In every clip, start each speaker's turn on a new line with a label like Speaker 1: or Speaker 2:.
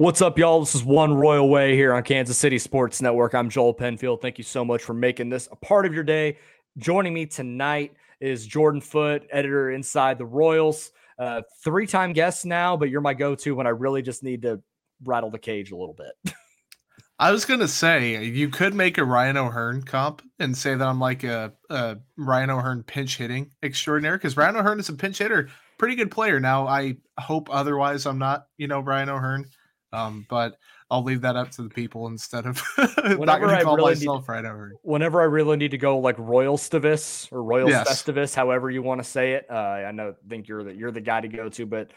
Speaker 1: What's up, y'all? This is One Royal Way here on Kansas City Sports Network. I'm Joel Penfield. Thank you so much for making this a part of your day. Joining me tonight is Jordan Foote, editor inside the Royals. Uh, Three time guest now, but you're my go to when I really just need to rattle the cage a little bit.
Speaker 2: I was gonna say you could make a Ryan O'Hearn comp and say that I'm like a, a Ryan O'Hearn pinch hitting extraordinaire because Ryan O'Hearn is a pinch hitter, pretty good player. Now I hope otherwise. I'm not, you know, Ryan O'Hearn. Um, but I'll leave that up to the people instead of
Speaker 1: whenever I really myself need, right over. Whenever I really need to go like Royal Stavis or Royal yes. Festivus, however you want to say it. Uh, I know think you're the you're the guy to go to, but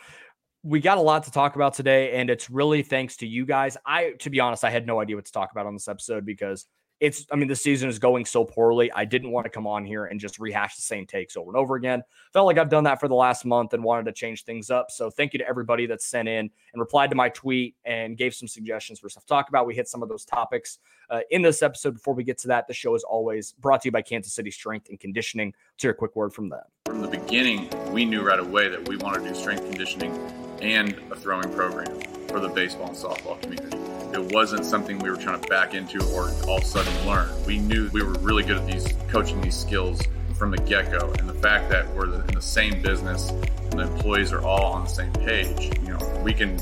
Speaker 1: we got a lot to talk about today, and it's really thanks to you guys. I, to be honest, I had no idea what to talk about on this episode because it's I mean the season is going so poorly. I didn't want to come on here and just rehash the same takes over and over again. Felt like I've done that for the last month and wanted to change things up. So thank you to everybody that sent in and replied to my tweet and gave some suggestions for stuff to talk about. We hit some of those topics uh, in this episode. Before we get to that, the show is always brought to you by Kansas City Strength and Conditioning. To a quick word from them.
Speaker 3: From the beginning, we knew right away that we wanted to do strength conditioning and a throwing program for the baseball and softball community. It wasn't something we were trying to back into or all of a sudden learn. We knew we were really good at these coaching these skills from the get go. And the fact that we're in the same business and the employees are all on the same page, you know, we can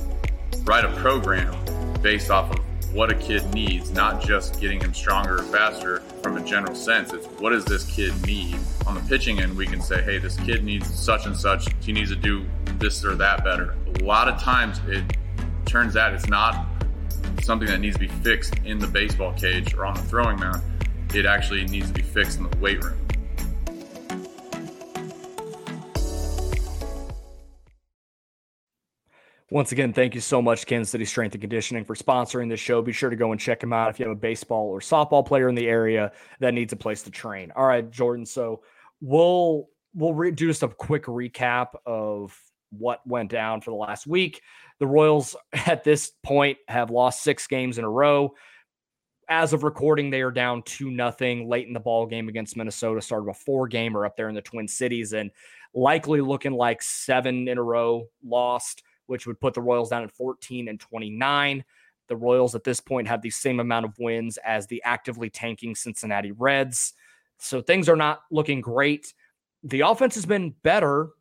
Speaker 3: write a program based off of what a kid needs, not just getting him stronger or faster from a general sense. It's what does this kid need? On the pitching end, we can say, hey, this kid needs such and such. He needs to do this or that better. A lot of times it turns out it's not something that needs to be fixed in the baseball cage or on the throwing mound. It actually needs to be fixed in the weight room.
Speaker 1: Once again, thank you so much, Kansas City Strength and Conditioning, for sponsoring this show. Be sure to go and check them out if you have a baseball or softball player in the area that needs a place to train. All right, Jordan. So we'll we'll re- do just a quick recap of what went down for the last week. The Royals at this point have lost six games in a row. As of recording, they are down two nothing late in the ball game against Minnesota. Started a four gamer up there in the Twin Cities, and likely looking like seven in a row lost, which would put the Royals down at 14 and 29. The Royals at this point have the same amount of wins as the actively tanking Cincinnati Reds. So things are not looking great. The offense has been better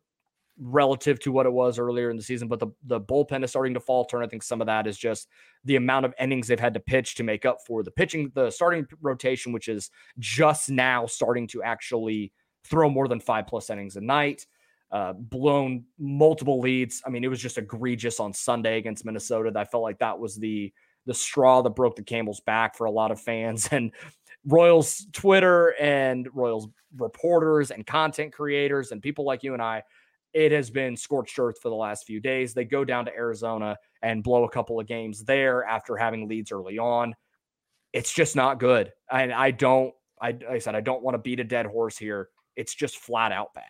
Speaker 1: relative to what it was earlier in the season, but the, the bullpen is starting to falter. And I think some of that is just the amount of innings they've had to pitch to make up for the pitching, the starting rotation, which is just now starting to actually throw more than five plus innings a night. Uh, blown multiple leads. I mean, it was just egregious on Sunday against Minnesota. I felt like that was the the straw that broke the camel's back for a lot of fans and Royals Twitter and Royals reporters and content creators and people like you and I it has been scorched earth for the last few days. They go down to Arizona and blow a couple of games there after having leads early on. It's just not good. And I don't, I, I said, I don't want to beat a dead horse here. It's just flat out bad.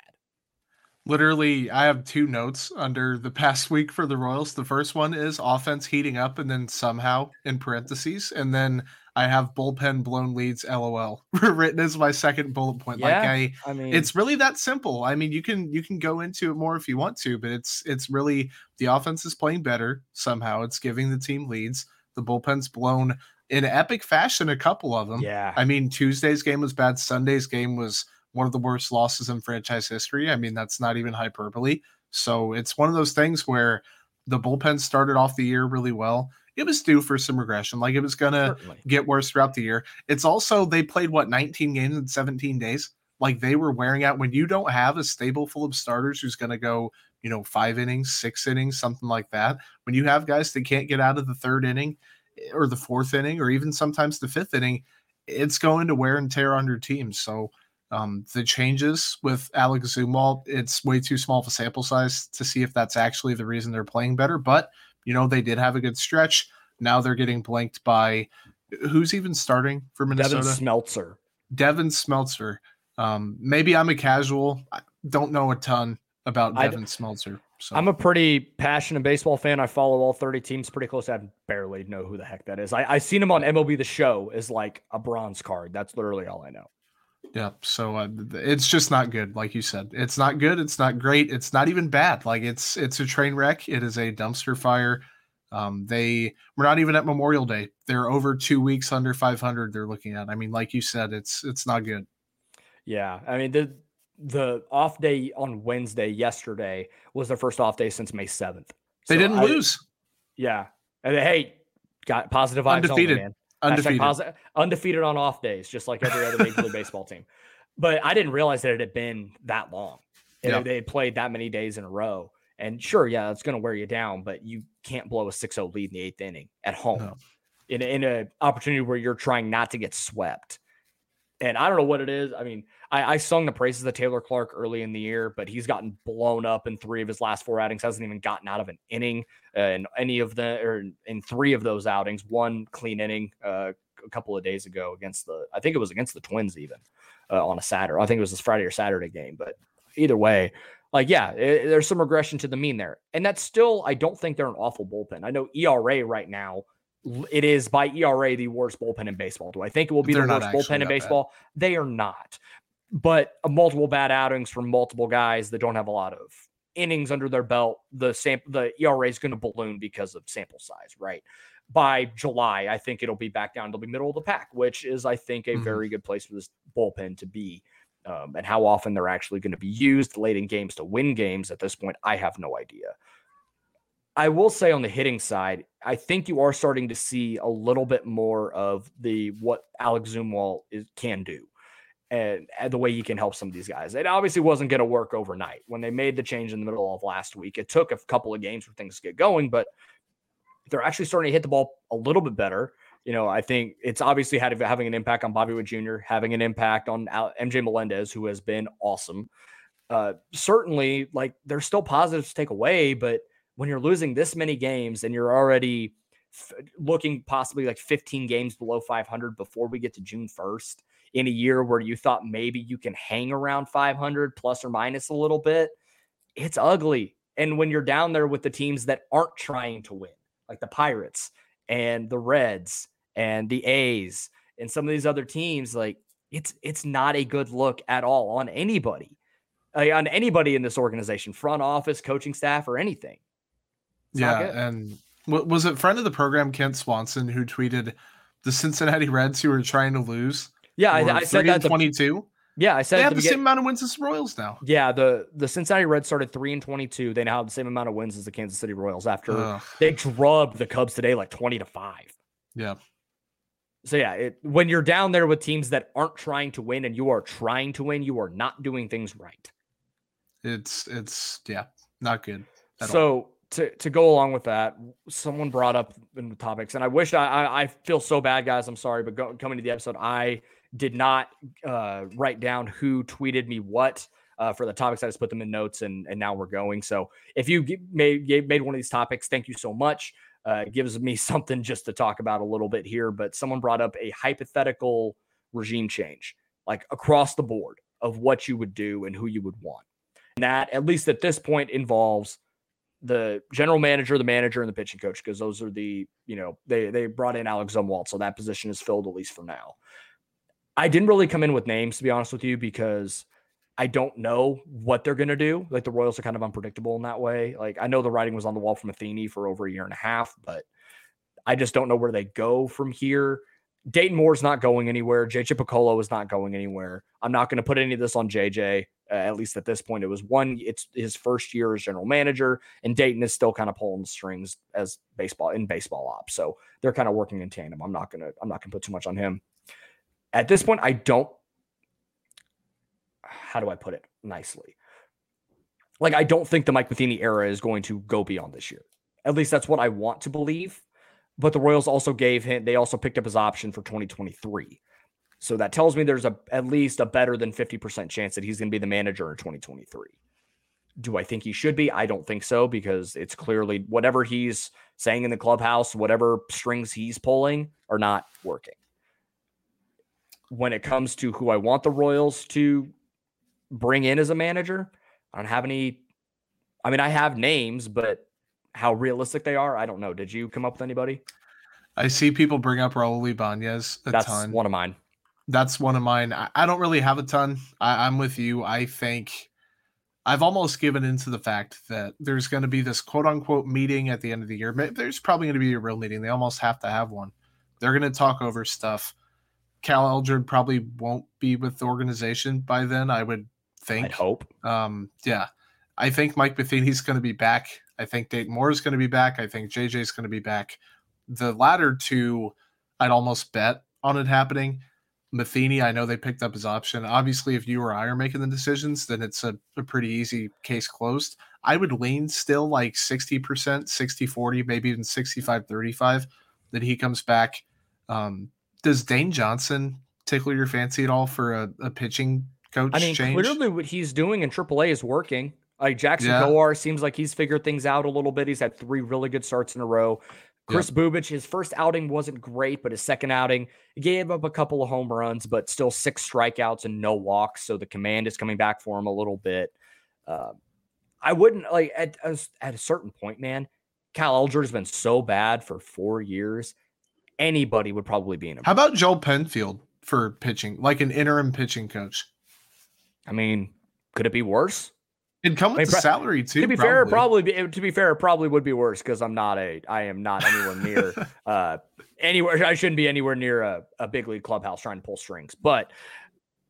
Speaker 2: Literally, I have two notes under the past week for the Royals. The first one is offense heating up, and then somehow in parentheses, and then I have bullpen blown leads LOL written as my second bullet point.
Speaker 1: Yeah,
Speaker 2: like I,
Speaker 1: I mean,
Speaker 2: it's really that simple. I mean, you can you can go into it more if you want to, but it's it's really the offense is playing better somehow. It's giving the team leads. The bullpen's blown in epic fashion. A couple of them.
Speaker 1: yeah.
Speaker 2: I mean, Tuesday's game was bad. Sunday's game was one of the worst losses in franchise history. I mean, that's not even hyperbole. So it's one of those things where the bullpen started off the year really well. It was due for some regression. Like it was going to get worse throughout the year. It's also, they played what, 19 games in 17 days? Like they were wearing out. When you don't have a stable full of starters who's going to go, you know, five innings, six innings, something like that, when you have guys that can't get out of the third inning eh, or the fourth inning or even sometimes the fifth inning, it's going to wear and tear on your team. So, um, the changes with Alex Zumwalt, it's way too small of a sample size to see if that's actually the reason they're playing better. But you know, they did have a good stretch. Now they're getting blanked by who's even starting for Minnesota?
Speaker 1: Devin Smeltzer.
Speaker 2: Devin Smeltzer. Um, maybe I'm a casual. I don't know a ton about Devin Smeltzer. So
Speaker 1: I'm a pretty passionate baseball fan. I follow all 30 teams pretty close. I barely know who the heck that is. I, I seen him on MLB The Show as like a bronze card. That's literally all I know.
Speaker 2: Yeah. So uh, it's just not good, like you said. It's not good. It's not great. It's not even bad. Like it's it's a train wreck. It is a dumpster fire. Um, they we're not even at Memorial Day. They're over two weeks under 500. They're looking at. I mean, like you said, it's it's not good.
Speaker 1: Yeah, I mean the the off day on Wednesday yesterday was their first off day since May seventh.
Speaker 2: They didn't lose.
Speaker 1: Yeah, and hey, got positive vibes
Speaker 2: Undefeated.
Speaker 1: only, man.
Speaker 2: Undefeated.
Speaker 1: posi- undefeated on off days, just like every other Major League Baseball team. But I didn't realize that it had been that long. And
Speaker 2: Yeah.
Speaker 1: They had played that many days in a row. And sure, yeah, it's going to wear you down, but you can't blow a 6 0 lead in the eighth inning at home
Speaker 2: No.
Speaker 1: in, in an opportunity where you're trying not to get swept. And I don't know what it is. I mean, I, I sung the praises of Taylor Clarke early in the year, but he's gotten blown up in three of his last four outings. Hasn't even gotten out of an inning uh, in any of the or in three of those outings. One clean inning uh, a couple of days ago against the, I think it was against the Twins even uh, on a Saturday. I think it was this Friday or Saturday game. But either way, like yeah, it- there's some regression to the mean there, and that's still I don't think they're an awful bullpen. I know ERA right now. It is by ERA the worst bullpen in baseball. Do I think it will be
Speaker 2: They're
Speaker 1: the worst bullpen in
Speaker 2: that bad.
Speaker 1: baseball? They are not. But uh, multiple bad outings from multiple guys that don't have a lot of innings under their belt, the sam- the ERA is going to balloon because of sample size, right? By July, I think it'll be back down to the middle of the pack, which is, I think, a
Speaker 2: Mhm.
Speaker 1: very good place for this bullpen to be. Um, and how often they're actually going to be used late in games to win games at this point, I have no idea. I will say on the hitting side, I think you are starting to see a little bit more of the what Alex Zumwalt is, can do and, and the way he can help some of these guys. It obviously wasn't going to work overnight. When they made the change in the middle of last week, it took a couple of games for things to get going, but they're actually starting to hit the ball a little bit better. You know, I think it's obviously had having an impact on Bobby Witt Jr., having an impact on MJ Melendez, who has been awesome. Uh, certainly, like there's still positives to take away, but when you're losing this many games and you're already f- looking possibly like 15 games below 500 before we get to June 1st in a year where you thought maybe you can hang around 500 plus or minus a little bit, it's ugly. And when you're down there with the teams that aren't trying to win, like the Pirates and the Reds and the A's and some of these other teams, like it's it's not a good look at all on anybody, uh, on anybody in this organization, front office, coaching staff, or anything. It's
Speaker 2: yeah, and was it friend of the program Kent Swanson who tweeted the Cincinnati Reds who were trying to lose?
Speaker 1: Yeah, I, I said that.
Speaker 2: twenty-two.
Speaker 1: yeah, I said
Speaker 2: They have
Speaker 1: the
Speaker 2: the same amount of wins as the Royals now.
Speaker 1: Yeah, the the Cincinnati Reds started three and twenty-two. They now have the same amount of wins as the Kansas City Royals after
Speaker 2: Ugh,
Speaker 1: they drubbed the Cubs today like twenty to five.
Speaker 2: yeah,
Speaker 1: So yeah, it, when you're down there with teams that aren't trying to win and you are trying to win, you are not doing things right.
Speaker 2: it's it's yeah, not good. at all.
Speaker 1: So to to go along with that, someone brought up in the topics, and I wish I I, I feel so bad, guys. I'm sorry, but go, coming to the episode, I did not uh, write down who tweeted me what. Uh, for the topics, I just put them in notes, and and now we're going. So if you made made one of these topics, thank you so much. Uh, gives me something just to talk about a little bit here. But someone brought up a hypothetical regime change, like across the board, of what you would do and who you would want. that, at least at this point, involves the general manager, the manager, and the pitching coach, because those are the, you know, they they brought in Alex Zumwalt, so that position is filled at least for now. I didn't really come in with names to be honest with you because I don't know what they're gonna do. Like the Royals are kind of unpredictable in that way. Like I know the writing was on the wall from Matheny for over a year and a half, but I just don't know where they go from here. Dayton Moore's not going anywhere. JJ Picollo is not going anywhere. I'm not going to put any of this on JJ. Uh, at least at this point, it was one. It's his first year as general manager, and Dayton is still kind of pulling the strings as baseball in baseball ops. So they're kind of working in tandem. I'm not gonna. I'm not gonna put too much on him. At this point, I don't. How do I put it nicely? Like I don't think the Mike Matheny era is going to go beyond this year. At least that's what I want to believe. But the Royals also gave him, they also picked up his option for 2023. So that tells me there's a at least a better than 50% chance that he's going to be the manager in 2023. Do I think he should be? I don't think so because it's clearly whatever he's saying in the clubhouse, whatever strings he's pulling are not working. When it comes to who I want the Royals to bring in as a manager, I don't have any. I mean, I have names, but how realistic they are, I don't know. Did you come up with anybody?
Speaker 2: I see people bring up Raul Ibanez a
Speaker 1: That's
Speaker 2: ton.
Speaker 1: one of mine.
Speaker 2: That's one of mine. I, I don't really have a ton. I, I'm with you. I think I've almost given into the fact that there's going to be this quote unquote meeting at the end of the year. There's probably going to be a real meeting. They almost have to have one. They're going to talk over stuff. Cal Eldred probably won't be with the organization by then, I would think.
Speaker 1: I'd hope.
Speaker 2: Um, yeah. I think Mike Matheny's going to be back. I think Dayton Moore is going to be back. I think JJ is going to be back. The latter two, I'd almost bet on it happening. Matheny, I know they picked up his option. Obviously, if you or I are making the decisions, then it's a, a pretty easy case closed. I would lean still like 60%, 60 40, maybe even 65 35 that he comes back. Um, does Dane Johnson tickle your fancy at all for a, a pitching coach
Speaker 1: I mean,
Speaker 2: change?
Speaker 1: clearly what he's doing in AAA is working. Like Jackson
Speaker 2: Yeah.
Speaker 1: Kowar seems like he's figured things out a little bit. He's had three really good starts in a row. Kris Bubic, his first outing wasn't great, but his second outing, gave up a couple of home runs, but still six strikeouts and no walks. So the command is coming back for him a little bit. Uh, I wouldn't like at, at a certain point, man. Cal has been so bad for four years. Anybody would probably be in him.
Speaker 2: How about Joel Penfield for pitching, like an interim pitching coach?
Speaker 1: I mean, could it be worse?
Speaker 2: It'd come with
Speaker 1: mean,
Speaker 2: the salary too.
Speaker 1: to be fair, probably be, to be fair, it probably would be worse because I'm not a I am not anywhere near uh anywhere I shouldn't be anywhere near a, a big league clubhouse trying to pull strings. But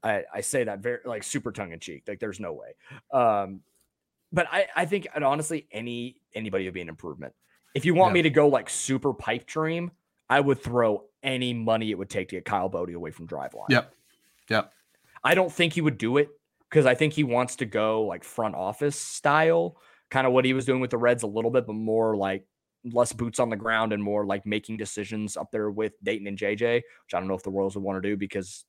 Speaker 1: I, I say that very like super tongue in cheek. Like there's no way. Um but I, I think and honestly any anybody would be an improvement. If you want
Speaker 2: Yeah.
Speaker 1: me to go like super pipe dream, I would throw any money it would take to get Kyle Boddy away from Driveline.
Speaker 2: Yep. Yep.
Speaker 1: I don't think he would do it because I think he wants to go like front office style, kind of what he was doing with the Reds a little bit, but more like less boots on the ground and more like making decisions up there with Dayton and JJ, which I don't know if the Royals would want to do because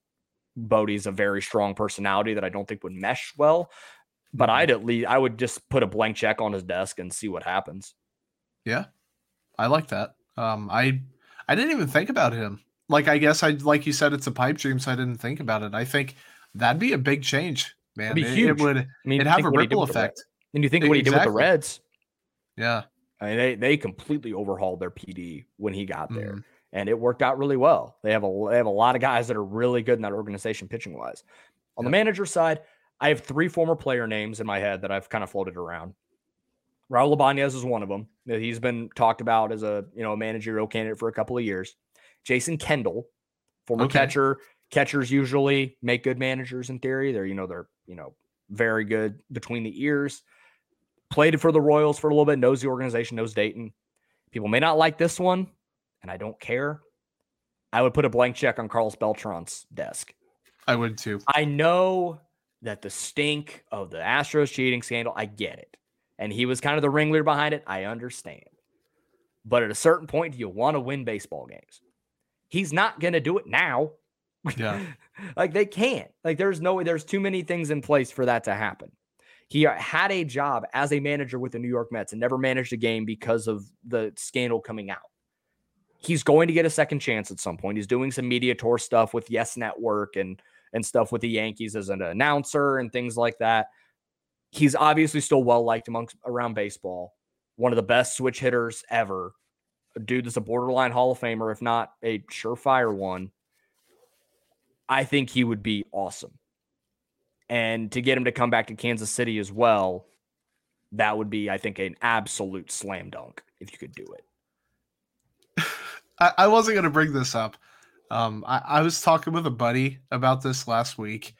Speaker 1: Boddy's a very strong personality that I don't think would mesh well. But
Speaker 2: Mhm.
Speaker 1: I'd at least I would just put a blank check on his desk and see what happens.
Speaker 2: Yeah, I like that. Um, I I didn't even think about him. Like I guess I like you said, it's a pipe dream, so I didn't think about it. I think that'd be a big change, man. It- It, would
Speaker 1: I mean,
Speaker 2: it'd have a ripple effect.
Speaker 1: And you think of what he did with the Reds.
Speaker 2: Yeah.
Speaker 1: I mean, they they completely overhauled their PD when he got there,
Speaker 2: Mhm.
Speaker 1: and it worked out really well. They have a they have a lot of guys that are really good in that organization pitching wise. On the manager side, I have three former player names in my head that I've kind of floated around. Raul Ibanez is one of them. He's been talked about as a you know a managerial candidate for a couple of years. Jason Kendall, former
Speaker 2: Okay.
Speaker 1: catcher. Catchers usually make good managers in theory. They're you know they're you know very good between the ears. Played for the Royals for a little bit. Knows the organization. Knows Dayton. People may not like this one, and I don't care. I would put a blank check on Carlos Beltran's desk.
Speaker 2: I would too.
Speaker 1: I know that the stink of the Astros cheating scandal, I get it. And he was kind of the ringleader behind it. I understand. But at a certain point, do you want to win baseball games? He's not going to do it now.
Speaker 2: Yeah.
Speaker 1: like they can't. Like there's no way, there's too many things in place for that to happen. He uh, had a job as a manager with the New York Mets and never managed a game because of the scandal coming out. He's going to get a second chance at some point. He's doing some media tour stuff with Yes Network and and stuff with the Yankees as an announcer and things like that. He's obviously still well liked amongst around baseball. One of the best switch hitters ever. A dude that's a borderline Hall of Famer, if not a surefire one. I think he would be awesome. And to get him to come back to Kansas City as well, that would be, I think, an absolute slam dunk if you could do it.
Speaker 2: I, I wasn't going to bring this up. Um, I, I, was talking with a buddy about this last week.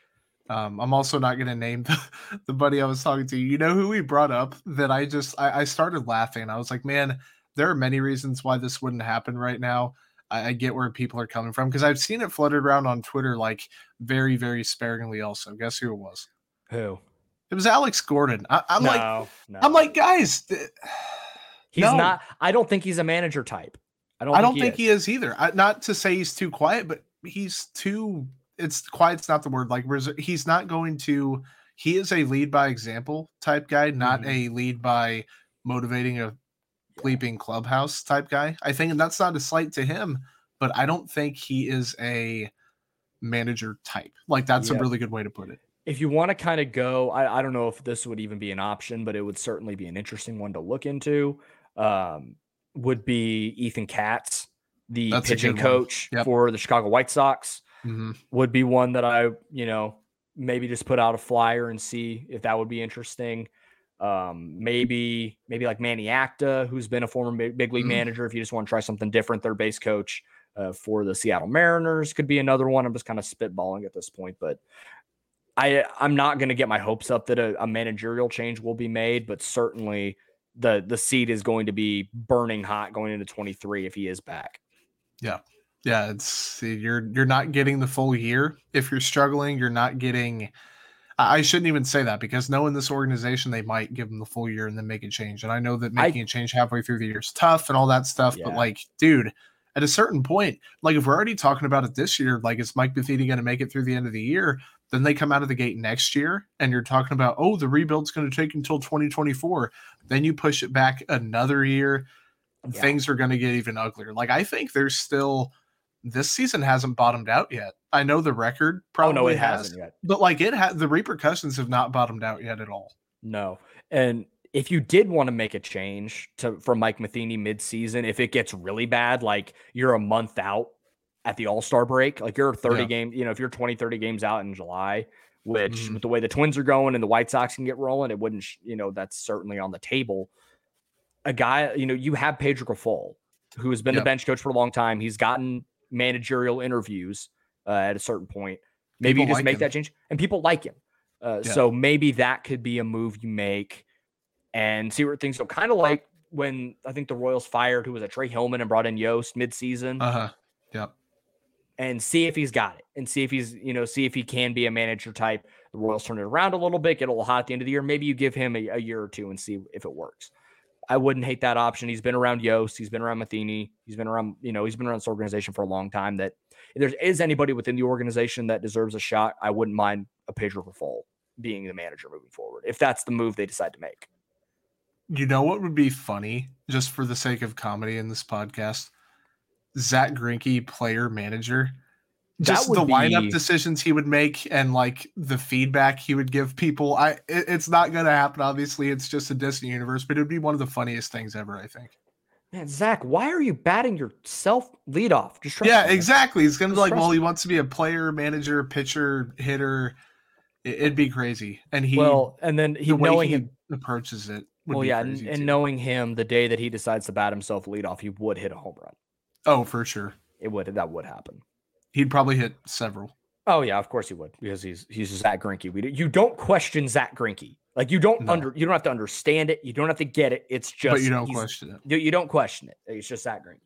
Speaker 2: Um, I'm also not going to name the, the, buddy I was talking to. You know who we brought up that I just I, I started laughing. I was like, man, there are many reasons why this wouldn't happen right now. I, I get where people are coming from because I've seen it floated around on Twitter like very, very sparingly. Also, guess who it was?
Speaker 1: Who?
Speaker 2: It was Alex Gordon. I, am
Speaker 1: no,
Speaker 2: like,
Speaker 1: no.
Speaker 2: I'm like, guys, th-
Speaker 1: he's no. not. I don't think he's a manager type. I don't.
Speaker 2: I
Speaker 1: don't
Speaker 2: think, think he, is. he is either. I, not to say he's too quiet, but he's too. It's quiet's not the word. Like he's not going to. He is a lead by example type guy, not mm-hmm. a lead by motivating a bleeping clubhouse type guy. I think and that's not a slight to him, but I don't think he is a manager type. Like that's a really good way to put it.
Speaker 1: If you want to kind of go, I, I don't know if this would even be an option, but it would certainly be an interesting one to look into. Um, would be Ethan Katz, the That's pitching coach yep. for the Chicago White Sox. Mm-hmm. Would be one that I, you know, maybe just put out a flyer and see if that would be interesting. Um, maybe, maybe like Manny Acta, who's been a former big, big league mm-hmm. manager. If you just want to try something different, their base coach uh, for the Seattle Mariners could be another one. I'm just kind of spitballing at this point, but I I'm not going to get my hopes up that a, a managerial change will be made, but certainly the the seat is going to be burning hot going into 23 if he is back.
Speaker 2: Yeah. Yeah, it's you're you're not getting the full year. If you're struggling, you're not getting I shouldn't even say that because knowing this organization, they might give them the full year and then make a change. And I know that making I, a change halfway through the year is tough and all that stuff. Yeah. But like, dude, at a certain point, like if we're already talking about it this year, like is Mike Matheny going to make it through the end of the year? Then they come out of the gate next year and you're talking about, oh, the rebuild's going to take until 2024. Then you push it back another year. Yeah. Things are going to get even uglier. Like I think there's still this season hasn't bottomed out yet. I know the record probably oh, no, it has, hasn't yet. But like it had the repercussions have not bottomed out yet at all.
Speaker 1: No. And if you did want to make a change to from Mike Matheny mid-season, if it gets really bad, like you're a month out at the All-Star break, like you're 30 yeah. game, you know, if you're 20, 30 games out in July, which mm-hmm. with the way the Twins are going and the White Sox can get rolling, it wouldn't, you know, that's certainly on the table. A guy, you know, you have Pedro Grifol, who has been yep. the bench coach for a long time. He's gotten managerial interviews uh, at a certain point. Maybe people you just like make him. that change, and people like him. Uh, yeah. So maybe that could be a move you make and see where things go. Kind of like when I think the Royals fired who was a Trey Hillman and brought in Yost midseason.
Speaker 2: Uh huh. Yep.
Speaker 1: And see if he's got it, and see if he's you know see if he can be a manager type. The Royals turn it around a little bit, get a little hot at the end of the year. Maybe you give him a, a year or two and see if it works. I wouldn't hate that option. He's been around Yost. He's been around Matheny. He's been around, you know, he's been around this organization for a long time. That if there is anybody within the organization that deserves a shot, I wouldn't mind a Pedro Grifol being the manager moving forward if that's the move they decide to make.
Speaker 2: You know what would be funny, just for the sake of comedy in this podcast? Zack Greinke, player manager. Just the be... lineup decisions he would make and like the feedback he would give people. I it, it's not going to happen. Obviously, it's just a Disney universe, but it would be one of the funniest things ever. I think.
Speaker 1: Man, Zach, why are you batting yourself lead off?
Speaker 2: Just yeah, exactly. He's gonna be like, well, he wants to be a player, manager, pitcher, hitter. It'd be crazy, and he
Speaker 1: well, and then he the knowing he him
Speaker 2: approaches it
Speaker 1: well, yeah, and, and, knowing him, the day that he decides to bat himself lead off, he would hit a home run.
Speaker 2: Oh, for sure.
Speaker 1: It would. That would happen.
Speaker 2: He'd probably hit several.
Speaker 1: Oh yeah, of course he would because he's he's Zack Greinke. We you don't question Zack Greinke. Like you don't no. under you don't have to understand it. You don't have to get it. It's just
Speaker 2: but you don't question it. You,
Speaker 1: you don't question it. It's just Zack Greinke.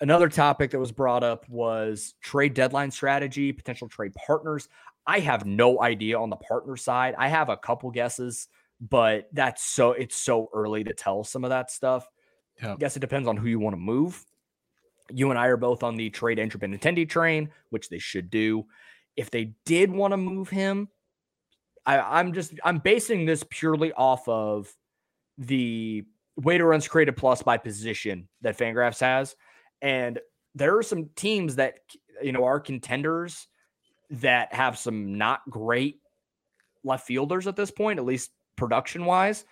Speaker 1: Another topic that was brought up was trade deadline strategy, potential trade partners. I have no idea on the partner side. I have a couple guesses but that's so it's so early to tell some of that stuff. Yeah. I guess it depends on who you want to move. You and I are both on the trade Andrew Benintendi train, which they should do. If they did want to move him, I, I'm just I'm basing this purely off of the weighted runs created plus by position that Fangraphs has, and there are some teams that you know are contenders that have some not great left fielders at this point, at least production wise.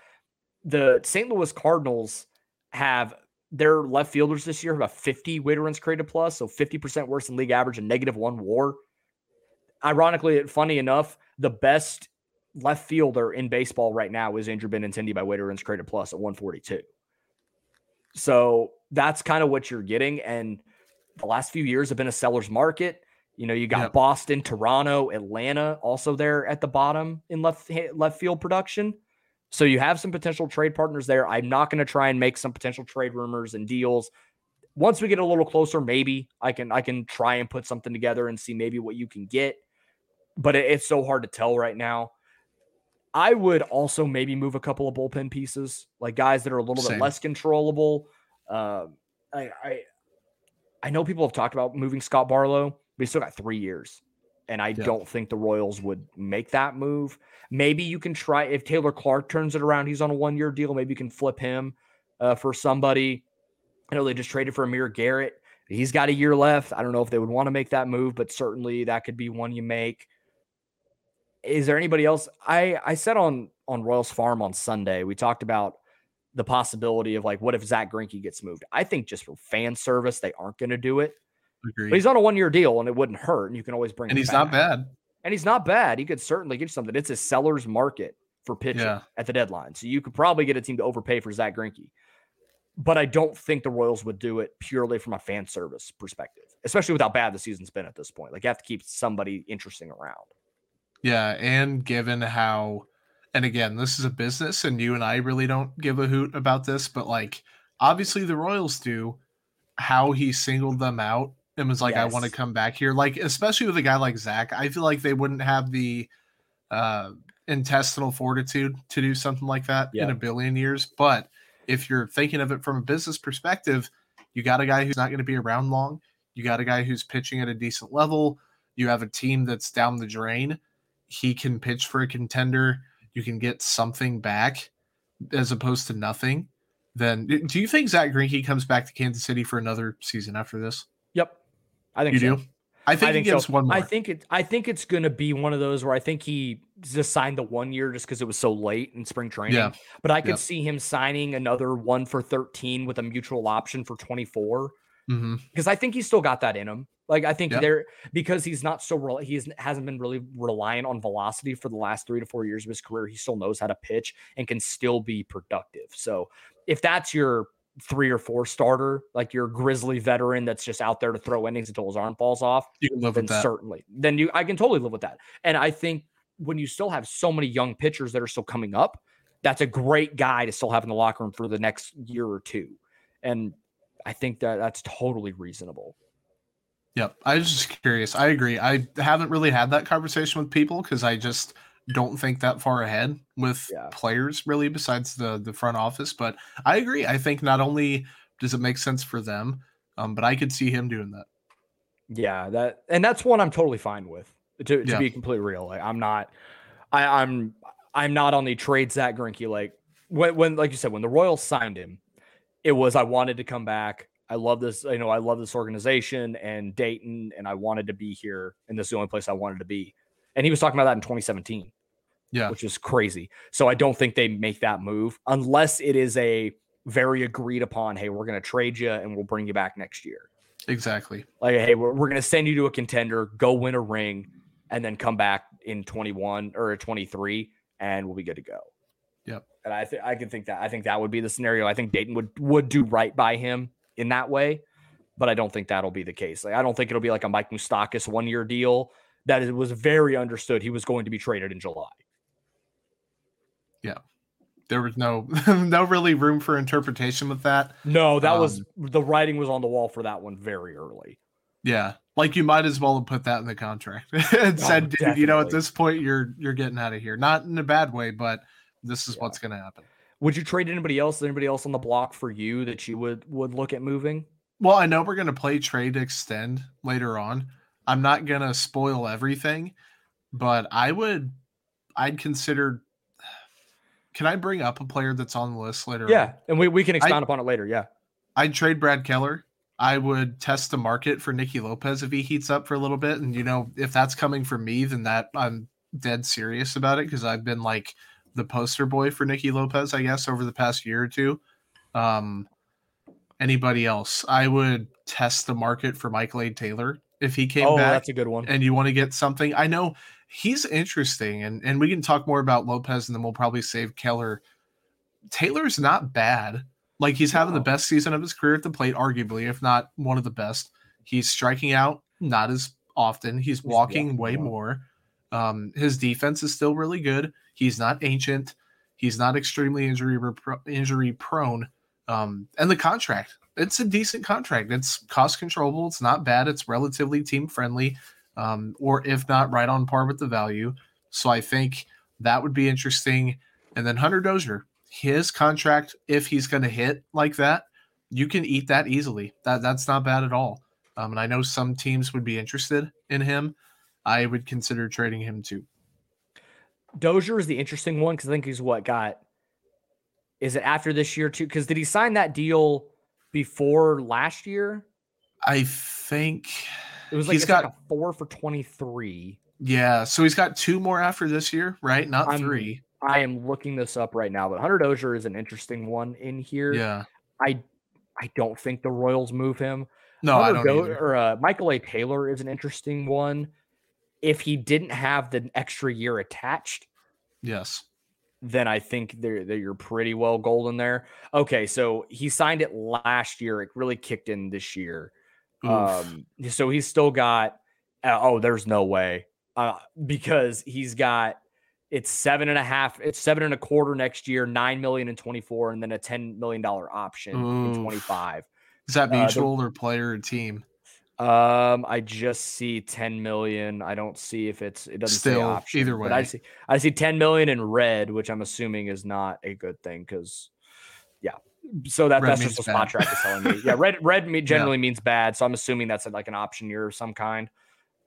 Speaker 1: The St. Louis Cardinals have their left fielders this year have a 50 weighted runs created plus, so 50% worse than league average and negative one war. Ironically, funny enough, the best left fielder in baseball right now is Andrew Benintendi by weighted runs created plus at 142. So that's kind of what you're getting. And the last few years have been a seller's market. You know, you got yep. Boston, Toronto, Atlanta also there at the bottom in left left field production. So you have some potential trade partners there. I'm not going to try and make some potential trade rumors and deals. Once we get a little closer, maybe I can I can try and put something together and see maybe what you can get. But it, it's so hard to tell right now. I would also maybe move a couple of bullpen pieces, like guys that are a little Same. bit less controllable. Uh, I, I I know people have talked about moving Scott Barlow, but he's still got three years. And I don't think the Royals would make that move. Maybe you can try if Taylor Clarke turns it around. He's on a one year deal. Maybe you can flip him uh, for somebody. I know they just traded for Amir Garrett. He's got a year left. I don't know if they would want to make that move, but certainly that could be one you make. Is there anybody else? I I said on on Royals Farm on Sunday, we talked about the possibility of like, what if Zack Greinke gets moved? I think just for fan service, they aren't going to do it. Agreed. But he's on a one year deal and it wouldn't hurt. And you can always bring
Speaker 2: And he's back. not bad.
Speaker 1: And he's not bad. He could certainly get something. It's a seller's market for pitching yeah. at the deadline. So you could probably get a team to overpay for Zack Greinke. But I don't think the Royals would do it purely from a fan service perspective, especially with how bad the season's been at this point. Like you have to keep somebody interesting around.
Speaker 2: Yeah. And given how and again, this is a business, and you and I really don't give a hoot about this, but like obviously the Royals do. How he singled them out and was like, yes. "I want to come back here." Like, especially with a guy like Zach, I feel like they wouldn't have the uh, intestinal fortitude to do something like that yeah. in a billion years. But if you're thinking of it from a business perspective, you got a guy who's not going to be around long. You got a guy who's pitching at a decent level. You have a team that's down the drain. He can pitch for a contender you can get something back as opposed to nothing, then do you think Zack Greinke comes back to Kansas City for another season after this?
Speaker 1: Yep, I think
Speaker 2: you
Speaker 1: so.
Speaker 2: do. I think, I think he gives so. one more.
Speaker 1: I think it. I think it's going to be one of those where I think he just signed the one year just because it was so late in spring training. Yeah. But I could yep. see him signing another one for thirteen with a mutual option for twenty four. Mm-hmm. Because I think he's still got that in him. Like I think yep. there because he's not so he hasn't been really reliant on velocity for the last three to four years of his career. He still knows how to pitch and can still be productive. So if that's your three or four starter, like your grizzly veteran that's just out there to throw innings until his arm falls off,
Speaker 2: you can live with that.
Speaker 1: Certainly, then you I can totally live with that. And I think when you still have so many young pitchers that are still coming up, that's a great guy to still have in the locker room for the next year or two. And I think that that's totally reasonable.
Speaker 2: Yep. I was just curious. I agree. I haven't really had that conversation with people because I just don't think that far ahead with yeah. players really besides the the front office. But I agree. I think not only does it make sense for them, um, but I could see him doing that.
Speaker 1: Yeah, that and that's one I'm totally fine with. To, to yeah. be completely real, like I'm not, I, I'm I'm not on the trade Zack Greinke like when when like you said when the Royals signed him, it was I wanted to come back. I love this, you know, I love this organization and Dayton, and I wanted to be here, and this is the only place I wanted to be. And he was talking about that in 2017.
Speaker 2: Yeah.
Speaker 1: Which is crazy. So I don't think they make that move unless it is a very agreed upon, hey, we're going to trade you and we'll bring you back next year.
Speaker 2: Exactly.
Speaker 1: Like, hey, we're, we're going to send you to a contender, go win a ring, and then come back in 21 or 23, and we'll be good to go.
Speaker 2: Yep.
Speaker 1: And I think I can think that I think that would be the scenario. I think Dayton would would do right by him in that way, but I don't think that'll be the case. Like, I don't think it'll be like a Mike Moustakas one year deal that it was very understood he was going to be traded in July.
Speaker 2: Yeah. There was no no really room for interpretation with that.
Speaker 1: No, that um, was the writing was on the wall for that one very early.
Speaker 2: Yeah. Like you might as well have put that in the contract and oh, said, dude, you know, at this point you're you're getting out of here. Not in a bad way, but this is yeah. what's gonna happen.
Speaker 1: Would you trade anybody else? Anybody else on the block for you that you would would look at moving?
Speaker 2: Well, I know we're gonna play trade extend later on. I'm not gonna spoil everything, but I would I'd consider can I bring up a player that's on the list later?
Speaker 1: Yeah, on? and we, we can expound I, upon it later. Yeah.
Speaker 2: I'd trade Brad Keller. I would test the market for Nicky Lopez if he heats up for a little bit. And you know, if that's coming from me, then that I'm dead serious about it because I've been like the poster boy for Nicky Lopez, I guess, over the past year or two. Um, anybody else? I would test the market for Michael A. Taylor if he came
Speaker 1: oh,
Speaker 2: back.
Speaker 1: that's a good one.
Speaker 2: And you want to get something. I know he's interesting, and and we can talk more about Lopez, and then we'll probably save Keller. Taylor's not bad. Like he's having the best season of his career at the plate, arguably, if not one of the best. He's striking out not as often. He's, he's walking, walking way more. more. Um, his defense is still really good. He's not ancient. He's not extremely injury injury prone. Um, and the contract, it's a decent contract. It's cost controllable. It's not bad. It's relatively team friendly, um, or if not, right on par with the value. So I think that would be interesting. And then Hunter Dozier, his contract, if he's going to hit like that, you can eat that easily. That that's not bad at all. Um, and I know some teams would be interested in him. I would consider trading him too.
Speaker 1: Dozier is the interesting one because I think he's what got. Is it after this year too? Because did he sign that deal before last year?
Speaker 2: I think
Speaker 1: it was like he's got like four for twenty three.
Speaker 2: Yeah, so he's got two more after this year, right? Not
Speaker 1: I'm,
Speaker 2: three.
Speaker 1: I am looking this up right now, but Hunter Dozier is an interesting one in here.
Speaker 2: Yeah,
Speaker 1: I I don't think the Royals move him.
Speaker 2: No, Hunter I don't. Do-
Speaker 1: or uh, Michael A. Taylor is an interesting one. If he didn't have the extra year attached,
Speaker 2: yes,
Speaker 1: then I think that you're pretty well golden there. Okay, so he signed it last year. It really kicked in this year. Um, so he's still got. Uh, oh, there's no way uh, because he's got it's seven and a half, it's seven and a quarter next year, nine million in 24, and then a $10 million option Oof. in 25.
Speaker 2: Is that mutual uh, the, or player or team?
Speaker 1: Um, I just see 10 million. I don't see if it's it doesn't Still, say option.
Speaker 2: Either way.
Speaker 1: But I see I see 10 million in red, which I'm assuming is not a good thing because yeah. So that, that's just what Spotrac is telling me. Yeah, red red generally yeah. means bad. So I'm assuming that's like an option year of some kind.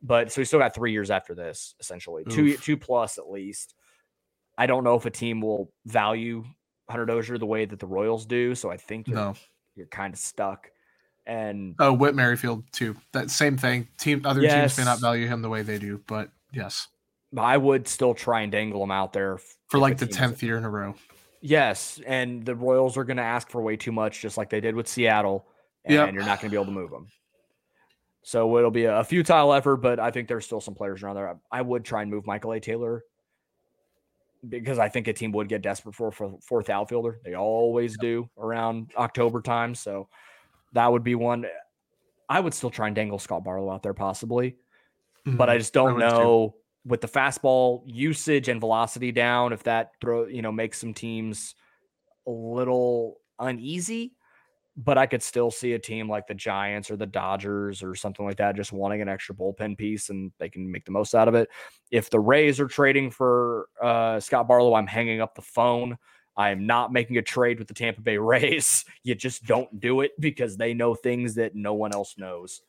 Speaker 1: But so we still got three years after this, essentially. Oof. Two two plus at least. I don't know if a team will value Hunter Dozier the way that the Royals do. So I think you're, no. you're kind of stuck. And
Speaker 2: oh, Whit Merrifield too. That same thing. Team other yes, teams may not value him the way they do, but yes.
Speaker 1: I would still try and dangle him out there
Speaker 2: for like the tenth year in a row.
Speaker 1: Yes, and the Royals are going to ask for way too much, just like they did with Seattle, and yep. you're not going to be able to move them. So it'll be a futile effort, but I think there's still some players around there. I would try and move Michael A. Taylor because I think a team would get desperate for a fourth outfielder. They always do around October time. So that would be one. I would still try and dangle Scott Barlow out there possibly, mm-hmm. but I just don't I know too. with the fastball usage and velocity down if that throw you know makes some teams a little uneasy but I could still see a team like the Giants or the Dodgers or something like that just wanting an extra bullpen piece and they can make the most out of it. If the Rays are trading for uh, Scott Barlow, I'm hanging up the phone. I am not making a trade with the Tampa Bay Rays. You just don't do it because they know things that no one else knows.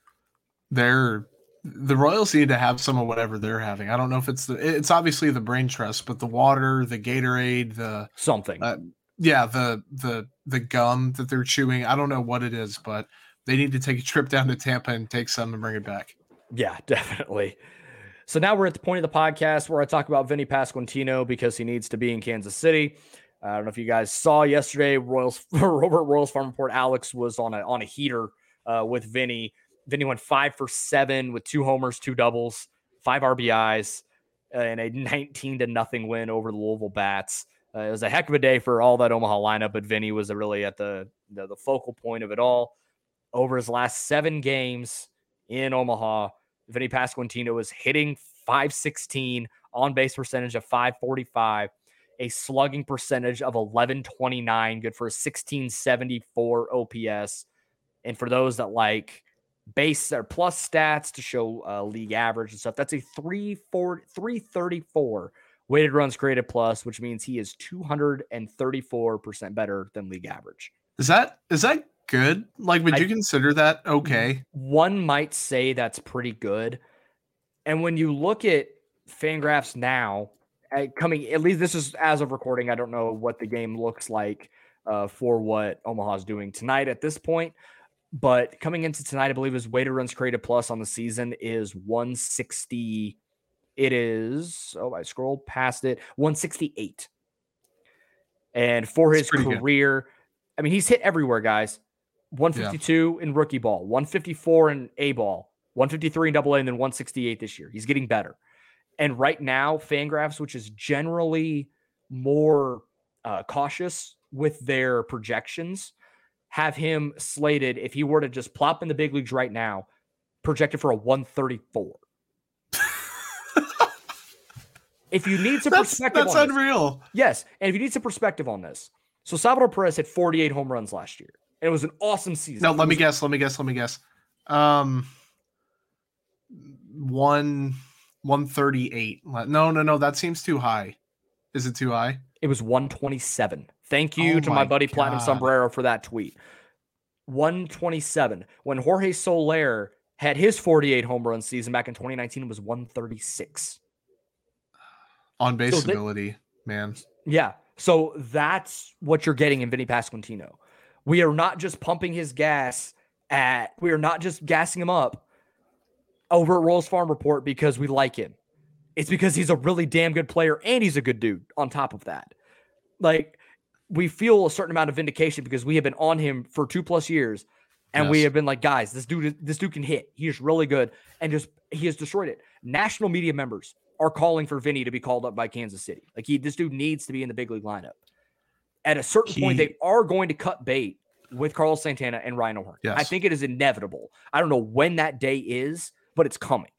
Speaker 2: They're the Royals need to have some of whatever they're having. I don't know if it's the it's obviously the brain trust, but the water, the Gatorade, the
Speaker 1: something.
Speaker 2: Uh, yeah, the the the gum that they're chewing. I don't know what it is, but they need to take a trip down to Tampa and take some and bring it back.
Speaker 1: Yeah, definitely. So now we're at the point of the podcast where I talk about Vinny Pasquantino because he needs to be in Kansas City. I don't know if you guys saw yesterday, Royals Robert Royals Farm Report. Alex was on a on a heater uh, with Vinny. Vinny went five for seven with two homers, two doubles, five RBIs, uh, and a 19 to nothing win over the Louisville Bats. Uh, it was a heck of a day for all that Omaha lineup, but Vinny was really at the, the, the focal point of it all. Over his last seven games in Omaha, Vinny Pasquantino was hitting 516, on base percentage of 545, a slugging percentage of 1129, good for a 1674 OPS. And for those that like base or plus stats to show uh, league average and stuff, that's a 334 Weighted runs created plus, which means he is 234% better than league average.
Speaker 2: Is that is that good? Like, would I, you consider that okay?
Speaker 1: One might say that's pretty good. And when you look at Fangraphs now, coming at least this is as of recording. I don't know what the game looks like uh, for what Omaha's doing tonight at this point. But coming into tonight, I believe his weighted runs created plus on the season is 160 It is, oh, I scrolled past it, 168. And for his career, good. I mean, he's hit everywhere, guys. 152 yeah. in rookie ball, 154 in A ball, 153 in double A, and then 168 this year. He's getting better. And right now, Fangraphs, which is generally more uh, cautious with their projections, have him slated, if he were to just plop in the big leagues right now, projected for a 134. if you need some
Speaker 2: that's,
Speaker 1: perspective,
Speaker 2: that's unreal.
Speaker 1: This, yes, and if you need some perspective on this, so Salvador Perez hit 48 home runs last year. And it was an awesome season.
Speaker 2: No, let
Speaker 1: me
Speaker 2: guess. Let me guess. Let me guess. Um, one one thirty eight. No, no, no. That seems too high. Is it too high?
Speaker 1: It was one twenty seven. Thank you oh to my, my buddy God. Platinum Sombrero for that tweet. 127. When Jorge Soler had his 48 home run season back in 2019, it was 136.
Speaker 2: On base so ability, th- man.
Speaker 1: Yeah. So that's what you're getting in Vinny Pasquantino. We are not just pumping his gas at, we are not just gassing him up over at Royals Farm Report because we like him. It's because he's a really damn good player and he's a good dude on top of that. Like, we feel a certain amount of vindication because we have been on him for two plus years and yes. we have been like, guys, this dude, this dude can hit. He is really good, and just he has destroyed it. National media members are calling for Vinny to be called up by Kansas City. Like he, this dude needs to be in the big league lineup at a certain he, point, they are going to cut bait with Carlos Santana and Ryan O'Hearn. Yes. I think it is inevitable. I don't know when that day is, but it's coming.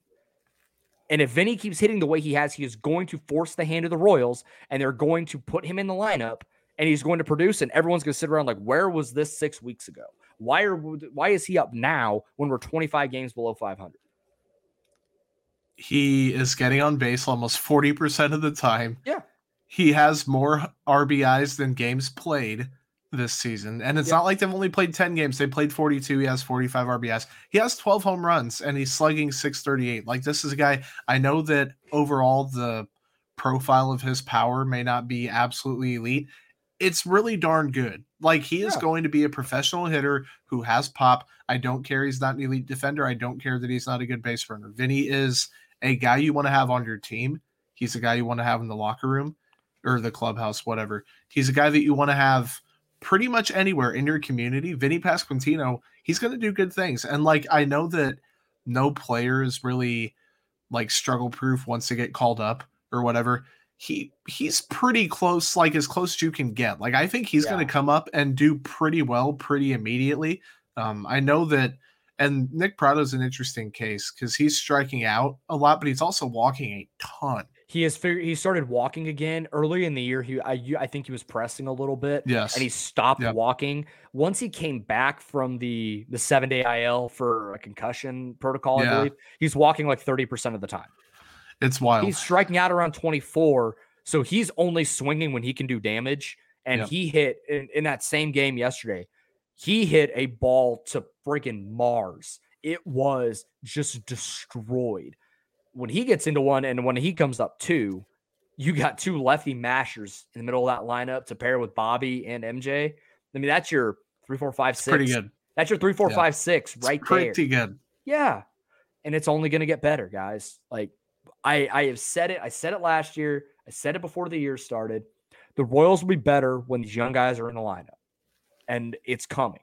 Speaker 1: And if Vinny keeps hitting the way he has, he is going to force the hand of the Royals, and they're going to put him in the lineup, and he's going to produce. And everyone's going to sit around like, "Where was this six weeks ago? Why are why is he up now when we're 25 games below 500?"
Speaker 2: He is getting on base almost 40% of the time.
Speaker 1: Yeah
Speaker 2: he has more RBIs than games played this season. And it's not like they've only played 10 games. They played 42. He has 45 RBIs. He has 12 home runs and he's slugging 638. Like this is a guy I know that overall the profile of his power may not be absolutely elite. It's really darn good. Like he is yeah. going to be a professional hitter who has pop. I don't care he's not an elite defender. I don't care that he's not a good base runner. Vinny is a guy you want to have on your team. He's a guy you want to have in the locker room or the clubhouse, whatever. He's a guy that you want to have pretty much anywhere in your community. Vinny Pasquantino, he's going to do good things. And like, I know that no player is really like struggle proof once they get called up or whatever. He he's pretty close, like as close as you can get. Like I think he's yeah. going to come up and do pretty well pretty immediately. Um, I know that, and Nick Pratto's an interesting case because he's striking out a lot, but he's also walking a ton.
Speaker 1: He has figured he started walking again early in the year. He I I think he was pressing a little bit.
Speaker 2: Yes.
Speaker 1: And he stopped yep. walking. Once he came back from the the seven day IL for a concussion protocol, yeah. I believe, he's walking like 30% of the time.
Speaker 2: It's wild.
Speaker 1: He's striking out around 24. So he's only swinging when he can do damage. And yep. he hit in, in that same game yesterday, he hit a ball to freaking Mars. It was just destroyed when he gets into one and when he comes up two, you got two lefty mashers in the middle of that lineup to pair with Bobby and MJ. I mean, that's your three, four, five, six.
Speaker 2: Pretty good.
Speaker 1: That's your three, four, yeah. five, six right
Speaker 2: it's
Speaker 1: pretty
Speaker 2: there. Pretty good.
Speaker 1: Yeah. And it's only going to get better, guys. Like I, I have said it. I said it last year. I said it before the year started. The Royals will be better when these young guys are in the lineup, and it's coming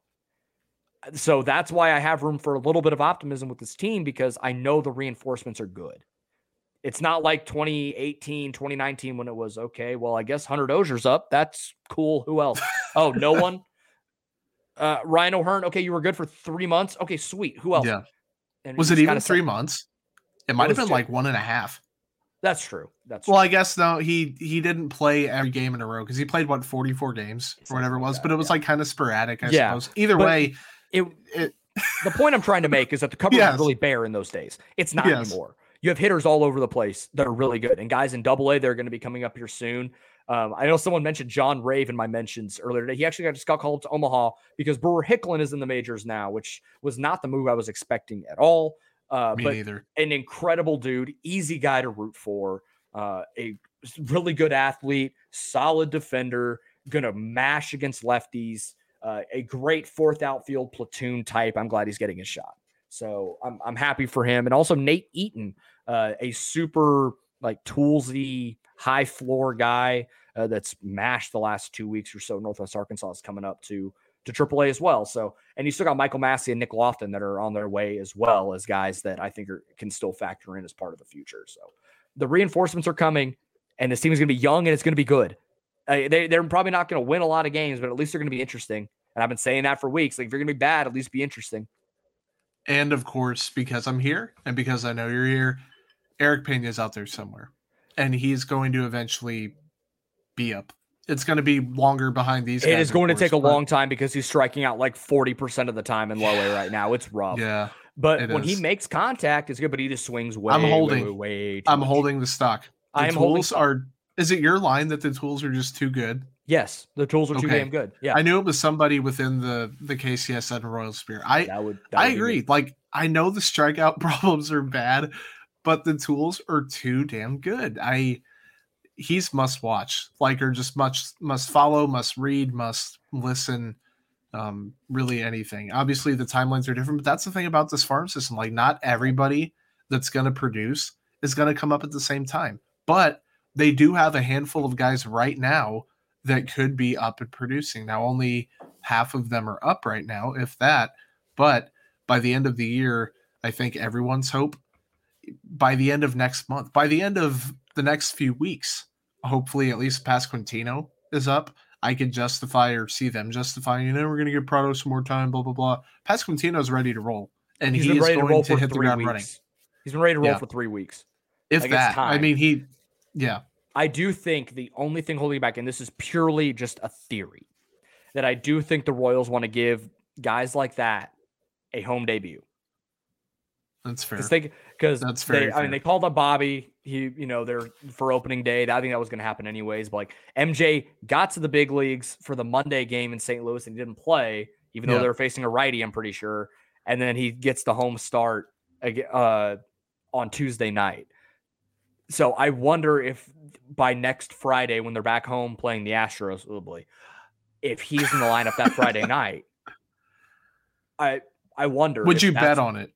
Speaker 1: so that's why I have room for a little bit of optimism with this team because I know the reinforcements are good. It's not like 2018, 2019 when it was okay. Well, I guess Hunter Dozier's up. That's cool. Who else? Oh, no one. Uh, Ryan O'Hearn. Okay, you were good for three months. Okay, sweet. Who else?
Speaker 2: Yeah. And was it even three months? It might have been two. like one and a half.
Speaker 1: That's true. That's
Speaker 2: well,
Speaker 1: true.
Speaker 2: I guess no, he he didn't play every game in a row because he played what forty four games or whatever it was, but it was yeah. like kind of sporadic, I yeah. suppose. Either way,
Speaker 1: it, it the point I'm trying to make is that the cover yes. was really bare in those days. It's not yes. anymore. You have hitters all over the place that are really good, and guys in Double A they're going to be coming up here soon. Um, I know someone mentioned John Rave in my mentions earlier today. He actually got just got called to Omaha because Brewer Hicklen is in the majors now, which was not the move I was expecting at all. Uh,
Speaker 2: Me
Speaker 1: but
Speaker 2: neither.
Speaker 1: An incredible dude, easy guy to root for, uh, a really good athlete, solid defender, gonna mash against lefties uh, a great fourth outfield platoon type. I'm glad he's getting his shot. So I'm, I'm happy for him. And also Nate Eaton, uh, a super like toolsy, high floor guy uh, that's mashed the last two weeks or so. Northwest Arkansas is coming up to to AAA as well. So, and you still got Michael Massey and Nick Loftin that are on their way as well as guys that I think are, can still factor in as part of the future. So, the reinforcements are coming, and this team is going to be young and it's going to be good. Uh, they, they're probably not going to win a lot of games, but at least they're going to be interesting. And I've been saying that for weeks. Like, if you're going to be bad, at least be interesting.
Speaker 2: And of course, because I'm here and because I know you're here, Erick Peña is out there somewhere, and he's going to eventually be up. It's going to be longer behind these.
Speaker 1: It is going to take a long time because he's striking out like 40% of the time in low A right now. It's rough.
Speaker 2: Yeah,
Speaker 1: But when he makes contact, it's good, but he just swings way,
Speaker 2: I'm holding-
Speaker 1: way, way
Speaker 2: I'm
Speaker 1: much.
Speaker 2: holding the stock. The
Speaker 1: I am holding
Speaker 2: are. Is it your line that the tools are just too good?
Speaker 1: Yes, the tools are too
Speaker 2: Okay.
Speaker 1: damn good. Yeah,
Speaker 2: I knew it was somebody within the the KCSN Royal Spear. I
Speaker 1: that would. That
Speaker 2: I
Speaker 1: would
Speaker 2: agree. Like I know the strikeout problems are bad, but the tools are too damn good. I he's must watch. Like or just must must follow, must read, must listen. Um, really anything. Obviously the timelines are different, but that's the thing about this farm system. Like not everybody that's gonna produce is gonna come up at the same time. But they do have a handful of guys right now that could be up and producing. Now only half of them are up right now, if that. But by the end of the year, I think everyone's hope by the end of next month, by the end of the next few weeks, hopefully at least Pasquantino is up. I could justify or see them justifying, you know, we're going to give Pratto some more time, blah, blah, blah. Pasquantino's ready to roll. And
Speaker 1: he's
Speaker 2: he is
Speaker 1: ready to
Speaker 2: going
Speaker 1: roll
Speaker 2: to
Speaker 1: for
Speaker 2: hit the
Speaker 1: three
Speaker 2: ground
Speaker 1: weeks.
Speaker 2: running.
Speaker 1: He's been ready to roll
Speaker 2: Yeah.
Speaker 1: for three weeks.
Speaker 2: If
Speaker 1: Like, it's
Speaker 2: that, I mean, he, yeah,
Speaker 1: I do think the only thing holding back, and this is purely just a theory, that I do think the Royals want to give guys like that a home debut.
Speaker 2: that's fair.
Speaker 1: Because
Speaker 2: That's
Speaker 1: they,
Speaker 2: very
Speaker 1: I mean, they called up Bobby. He, you know, they're for opening day. I think that was going to happen anyways. But like MJ got to the big leagues for the Monday game in St. Louis and he didn't play, even though they were facing a righty. I'm pretty sure. And then he gets the home start uh, on Tuesday night. So I wonder if by next Friday, when they're back home playing the Astros, oh boy, if he's in the lineup that Friday night, I I wonder.
Speaker 2: Would you bet on it?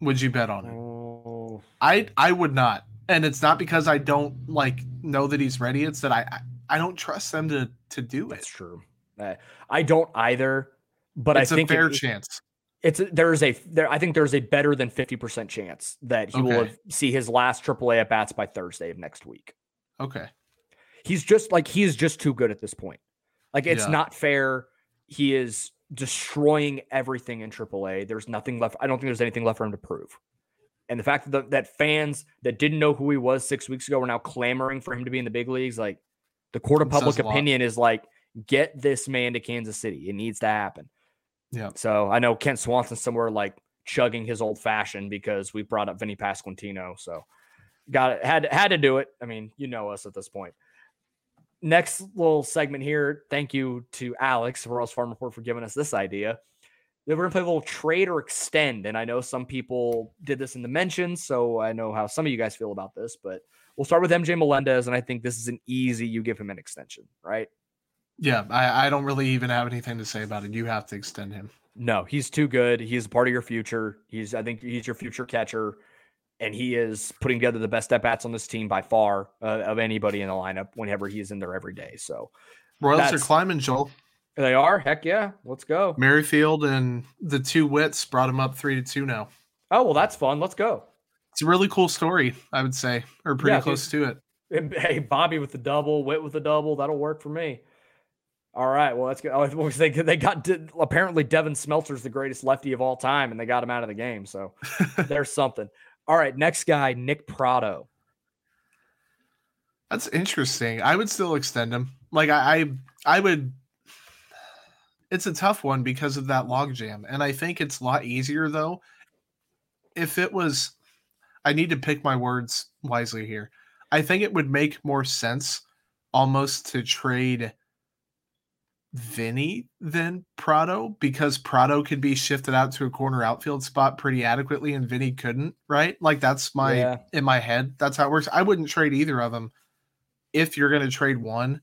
Speaker 2: Would you bet on it?
Speaker 1: Oh,
Speaker 2: I I would not, and it's not because I don't like know that he's ready. It's that I I, I don't trust them to to do
Speaker 1: That's
Speaker 2: it.
Speaker 1: That's true. Uh, I don't either, but
Speaker 2: it's
Speaker 1: I think
Speaker 2: a fair
Speaker 1: it-
Speaker 2: chance.
Speaker 1: It's there's a there. I think there's a better than fifty percent chance that he will have, see his last AAA at bats by Thursday of next week.
Speaker 2: Okay,
Speaker 1: He's just like he is just too good at this point. Like it's
Speaker 2: Yeah.
Speaker 1: not fair. He is destroying everything in AAA. There's nothing left. I don't think there's anything left for him to prove. And the fact that that fans that didn't know who he was six weeks ago are now clamoring for him to be in the big leagues, like the court of public opinion is like, get this man to Kansas City. It needs to happen.
Speaker 2: Yeah.
Speaker 1: So I know Kent Swanson's somewhere like chugging his old fashioned because we brought up Vinny Pasquantino. So got it. Had had to do it. I mean, you know us at this point. Next little segment here. Thank you to Alex, Royals Farm Report, for giving us this idea. We're gonna play a little trade or extend. And I know some people did this in the mentions, so I know how some of you guys feel about this, but we'll start with MJ Melendez, and I think this is an easy you give him an extension, right?
Speaker 2: Yeah. I I don't really even have anything to say about it. You have to extend him.
Speaker 1: No, he's too good. He's a part of your future. He's, I think, he's your future catcher, and he is putting together the best at bats on this team by far uh, of anybody in the lineup. Whenever he's in there every day, so
Speaker 2: Royals are climbing, Joel.
Speaker 1: they are. Heck yeah, let's go.
Speaker 2: Merrifield and the two wits brought him up three to two now.
Speaker 1: Oh well, that's fun. Let's go.
Speaker 2: It's a really cool story, I would say, or pretty
Speaker 1: Yeah,
Speaker 2: close to it.
Speaker 1: Hey, Bobby with the double, Witt with the double. That'll work for me. All right. Well, that's good. Oh, what was they they got De- apparently Devin Smeltzer's the greatest lefty of all time, and they got him out of the game. So there's something. All right. Next guy, Nick Pratto.
Speaker 2: That's interesting. I would still extend him. Like I, I, I would. It's a tough one because of that logjam, and I think it's a lot easier though. If it was, I need to pick my words wisely here. I think it would make more sense, almost to trade Vinny than Pratto because Pratto could be shifted out to a corner outfield spot pretty adequately, and Vinny couldn't. Right? Like that's my
Speaker 1: Yeah.
Speaker 2: in my head. That's how it works. I wouldn't trade either of them if you're going to trade one,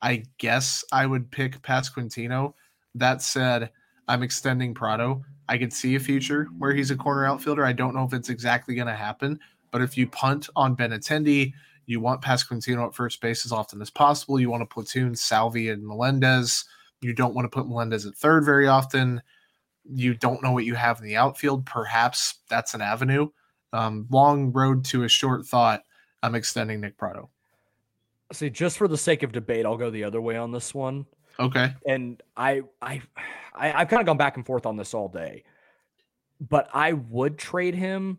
Speaker 2: I guess I would pick Pasquantino. That said, I'm extending Pratto. I could see a future where he's a corner outfielder. I don't know if it's exactly going to happen, but if you punt on Benintendi, You want Pasquantino at first base as often as possible. You want to platoon Salvy and Melendez. You don't want to put Melendez at third very often. You don't know what you have in the outfield. Perhaps that's an avenue. Um, long road to a short thought. I'm extending Nick Pratto.
Speaker 1: See, just for the sake of debate, I'll go the other way on this one.
Speaker 2: Okay.
Speaker 1: And I, I, I I've kind of gone back and forth on this all day, but I would trade him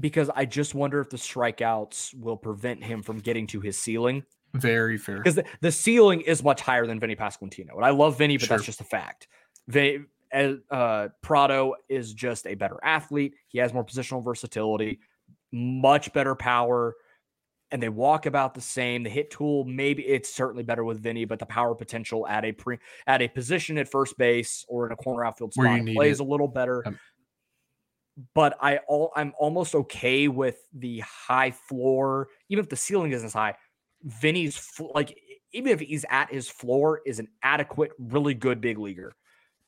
Speaker 1: because I just wonder if the strikeouts will prevent him from getting to his ceiling.
Speaker 2: Very fair.
Speaker 1: Because the, the ceiling is much higher than Vinny Pasquantino. And I love Vinny, but
Speaker 2: Sure.
Speaker 1: that's just a fact. Vinny, uh, Pratto is just a better athlete. He has more positional versatility, much better power, and they walk about the same. The hit tool, maybe it's certainly better with Vinny, but the power potential at a pre at a position at first base or in a corner outfield spot plays
Speaker 2: it.
Speaker 1: a little better.
Speaker 2: Um,
Speaker 1: but I all I'm almost okay with the high floor, even if the ceiling isn't as high. Vinny's like even if he's at his floor is an adequate, really good big leaguer.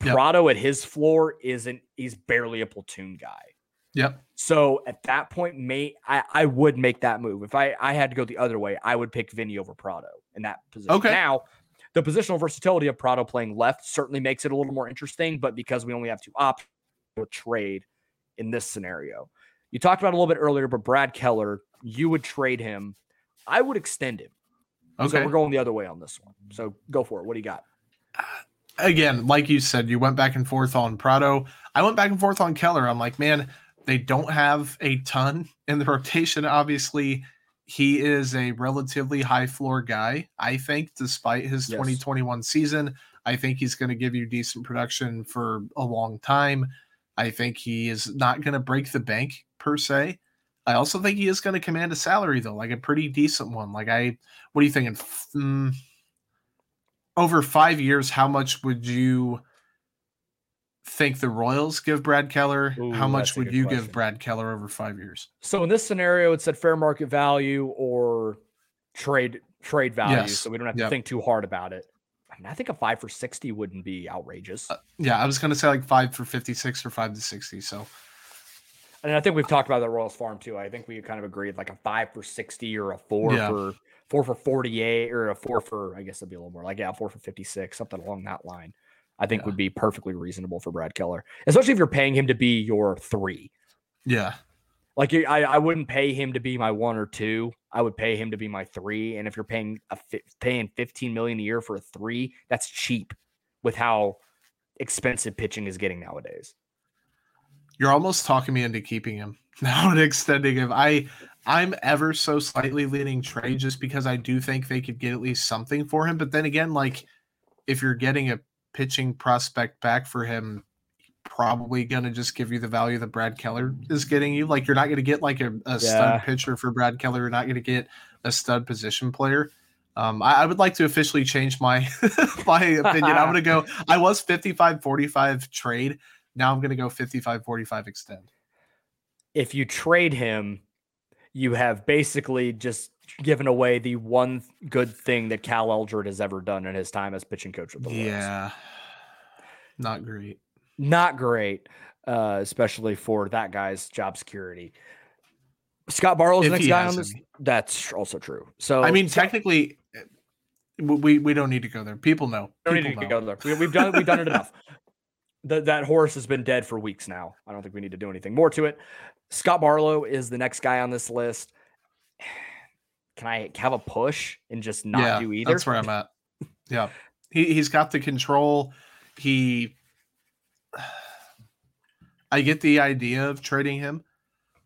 Speaker 2: Yep.
Speaker 1: Pratto at his floor isn't he's barely a platoon guy.
Speaker 2: Yep.
Speaker 1: So at that point, may I, I would make that move. If I, I had to go the other way, I would pick Vinny over Pratto in that position.
Speaker 2: Okay.
Speaker 1: Now, the positional versatility of Pratto playing left certainly makes it a little more interesting, but because we only have two options, trade in this scenario. You talked about a little bit earlier, but Brad Keller, you would trade him. I would extend him. So
Speaker 2: Okay.
Speaker 1: we're going the other way on this one. So go for it. What do you got?
Speaker 2: Uh, again, like you said, you went back and forth on Pratto. I went back and forth on Keller. I'm like, man, they don't have a ton in the rotation. Obviously, he is a relatively high floor guy. I think, despite his
Speaker 1: Yes.
Speaker 2: 2021 season, I think he's going to give you decent production for a long time. I think he is not going to break the bank per se. I also think he is going to command a salary though, like a pretty decent one. Like I, what are you thinking? Mm, over five years, how much would you think the Royals give Brad Keller?
Speaker 1: Ooh,
Speaker 2: how much would you
Speaker 1: question.
Speaker 2: give Brad Keller over five years?
Speaker 1: So in this scenario, it said fair market value or trade trade value.
Speaker 2: Yes.
Speaker 1: So we don't have to
Speaker 2: Yep.
Speaker 1: think too hard about it. I mean, I think a five for sixty wouldn't be outrageous.
Speaker 2: Uh, Yeah, I was going to say like five for 56 or five to 60. So
Speaker 1: and I think we've talked about the Royals farm too. I think we kind of agreed like a five for sixty or a four
Speaker 2: Yeah.
Speaker 1: for four for forty eight or a four for I guess it'd be a little more like yeah, four for fifty six, something along that line. I think
Speaker 2: Yeah.
Speaker 1: would be perfectly reasonable for Brad Keller, especially if you're paying him to be your three.
Speaker 2: yeah,
Speaker 1: Like I, I wouldn't pay him to be my one or two. I would pay him to be my three. And if you're paying a fi- paying 15 million a year for a three, that's cheap with how expensive pitching is getting nowadays.
Speaker 2: you're almost talking me into keeping him now and extending him. I I'm ever so slightly leaning trade just because I do think they could get at least something for him. But then again, like if you're getting a pitching prospect back for him, probably gonna just give you the value that Brad Keller is getting you. Like you're not gonna get like a, a
Speaker 1: Yeah.
Speaker 2: stud pitcher for Brad Keller. You're not gonna get a stud position player. Um, I, I would like to officially change my my opinion. I'm gonna go. I was 55 45 trade. Now I'm gonna go 55 45 extend.
Speaker 1: If you trade him, you have basically just given away the one good thing that Cal Eldred has ever done in his time as pitching coach with the Royals.
Speaker 2: Yeah, not great.
Speaker 1: Not great, uh, especially for that guy's job security. Scott Barlow's
Speaker 2: If
Speaker 1: the next guy on this.
Speaker 2: any.
Speaker 1: That's also true. So
Speaker 2: I mean, technically, uh, we we don't need to go there. People know.
Speaker 1: we don't need
Speaker 2: People
Speaker 1: to
Speaker 2: know.
Speaker 1: go there. We, we've done we've done it enough. That that horse has been dead for weeks now. I don't think we need to do anything more to it. Scott Barlow is the next guy on this list. Can I have a push and just not
Speaker 2: yeah,
Speaker 1: do either?
Speaker 2: That's where I'm at. Yeah, he he's got the control. He, I get the idea of trading him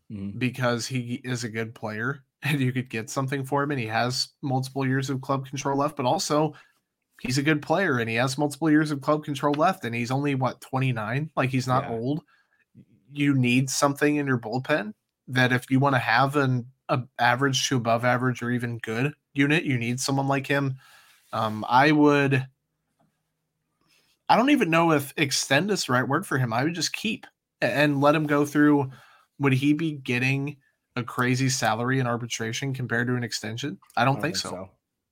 Speaker 1: Mhm.
Speaker 2: because he is a good player and you could get something for him, and he has multiple years of club control left. But also, he's a good player and he has multiple years of club control left, and he's only what 29. Like he's not
Speaker 1: Yeah.
Speaker 2: old. You need something in your bullpen that if you want to have an average to above average or even good unit, you need someone like him. Um, I would. I don't even know if extend is the right word for him. I would just keep and let him go through. Would he be getting a crazy salary in arbitration compared to an extension? I don't, think, so.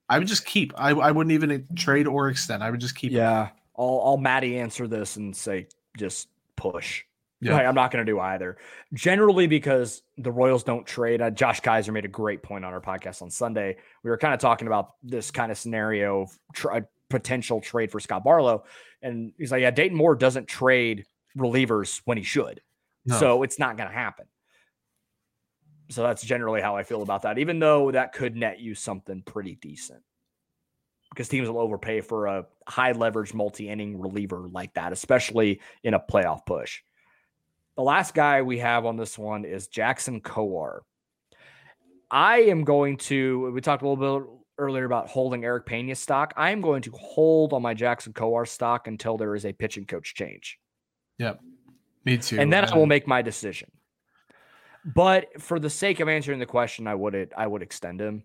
Speaker 2: I would just keep. I, I wouldn't even trade or extend. I would just keep. him.
Speaker 1: Yeah, I'll I'll Matty answer this and say just push. Yeah. Like, I'm not going to do either. Generally, because the Royals don't trade. Uh, Josh Kaiser made a great point on our podcast on Sunday. We were kind of talking about this kind of scenario potential trade for Scott Barlow. And he's like, yeah, Dayton Moore doesn't trade relievers when he should. No. So it's not going to happen. So that's generally how I feel about that, even though that could net you something pretty decent because teams will overpay for a high leverage multi inning reliever like that, especially in a playoff push. The last guy we have on this one is Jackson Kowar. I am going to, we talked a little bit earlier about holding Erick Peña stock. I am going to hold on my Jackson Kowar stock until there is a pitching coach change.
Speaker 2: Yep. Me too.
Speaker 1: And then I will make my decision. But for the sake of answering the question, I would it I would extend him.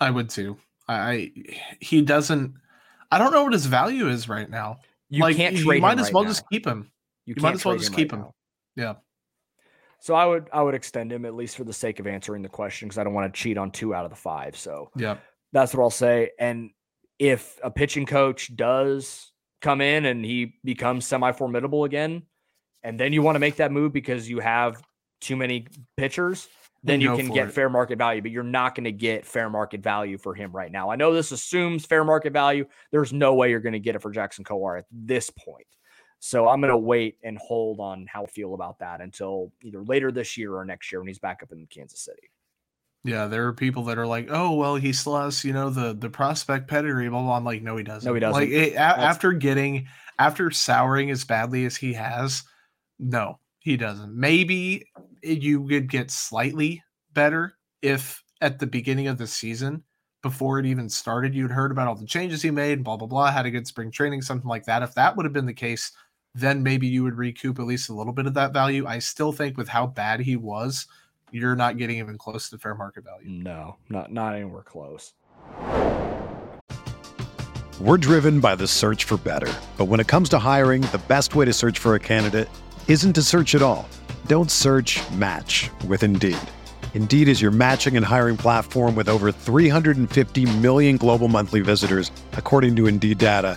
Speaker 2: I would too. I he doesn't I don't know what his value is right now.
Speaker 1: You like, can't trade. You
Speaker 2: might as
Speaker 1: right
Speaker 2: well
Speaker 1: now.
Speaker 2: just keep him. You, you might as well just keep right him. Now. Yeah.
Speaker 1: So I would I would extend him at least for the sake of answering the question because I don't want to cheat on two out of the five. So
Speaker 2: yeah,
Speaker 1: that's what I'll say. And if a pitching coach does come in and he becomes semi formidable again, and then you want to make that move because you have too many pitchers, then you can get it. fair market value, but you're not going to get fair market value for him right now. I know this assumes fair market value. There's no way you're going to get it for Jackson Kowar at this point. So I'm going to wait and hold on how I feel about that until either later this year or next year when he's back up in Kansas City.
Speaker 2: Yeah, there are people that are like, "Oh, well, he still has, you know, the the prospect pedigree." Blah blah. I'm like, no, he doesn't.
Speaker 1: No, he doesn't.
Speaker 2: Like it, a, after getting after souring as badly as he has, no, he doesn't. Maybe you could get slightly better if at the beginning of the season, before it even started, you'd heard about all the changes he made, blah blah blah, had a good spring training, something like that. If that would have been the case, then maybe you would recoup at least a little bit of that value. I still think with how bad he was, you're not getting even close to fair market value.
Speaker 1: No, not not anywhere close.
Speaker 4: We're driven by the search for better. But when it comes to hiring, the best way to search for a candidate isn't to search at all. Don't search, match with Indeed. Indeed is your matching and hiring platform with over 350 million global monthly visitors, according to Indeed data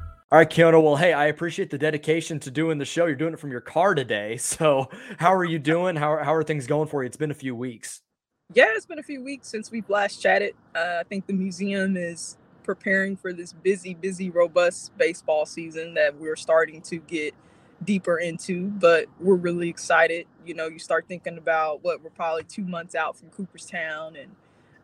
Speaker 1: All right, Kiona. Well, hey, I appreciate the dedication to doing the show. You're doing it from your car today. So, how are you doing? How, how are things going for you? It's been a few weeks.
Speaker 5: Yeah, it's been a few weeks since we've last chatted. Uh, I think the museum is preparing for this busy, busy, robust baseball season that we're starting to get deeper into, but we're really excited. You know, you start thinking about what we're probably two months out from Cooperstown and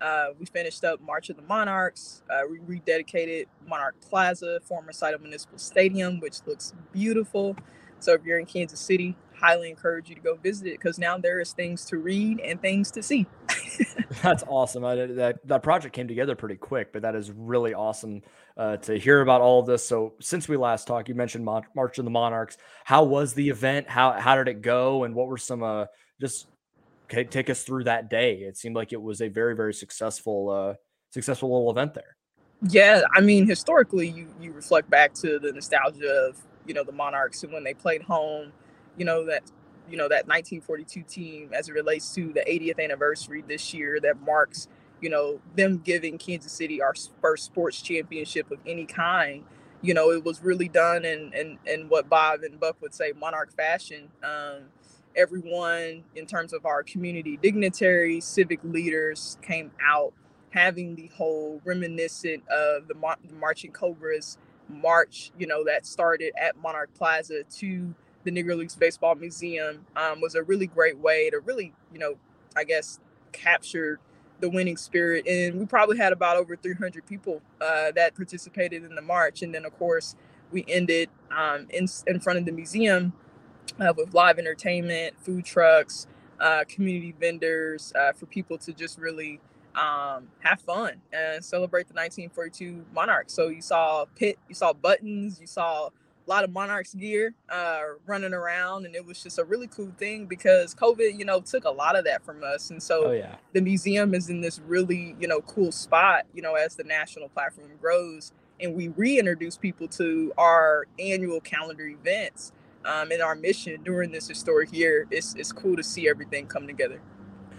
Speaker 5: uh, we finished up March of the Monarchs. Uh, we rededicated Monarch Plaza, former site of Municipal Stadium, which looks beautiful. So if you're in Kansas City, highly encourage you to go visit it because now there is things to read and things to see.
Speaker 1: That's awesome. I, that that project came together pretty quick, but that is really awesome uh, to hear about all of this. So since we last talked, you mentioned March of the Monarchs. How was the event? How how did it go? And what were some uh, just okay, take us through that day. It seemed like it was a very, very successful, uh, successful little event there.
Speaker 5: Yeah, I mean, historically, you you reflect back to the nostalgia of you know the Monarchs and when they played home, you know that you know that 1942 team as it relates to the 80th anniversary this year that marks you know, them giving Kansas City our first sports championship of any kind. You know, it was really done in in, in what Bob and Buck would say monarch fashion. Um, everyone in terms of our community dignitaries, civic leaders came out having the whole reminiscent of the, Mar- the Marching Cobras march, you know, that started at Monarch Plaza to the Negro Leagues Baseball Museum um, was a really great way to really, you know, I guess capture the winning spirit. And we probably had about over 300 people uh, that participated in the march. And then, of course, we ended um, in, in front of the museum uh, with live entertainment, food trucks, uh, community vendors uh, for people to just really um, have fun and celebrate the 1942 Monarchs. So you saw pit, you saw buttons, you saw a lot of Monarchs gear uh, running around, and it was just a really cool thing because COVID, you know, took a lot of that from us. And so
Speaker 1: oh, yeah.
Speaker 5: the museum is in this really, you know, cool spot, you know, as the national platform grows and we reintroduce people to our annual calendar events um, and our mission during this historic year. It's, it's cool to see everything come together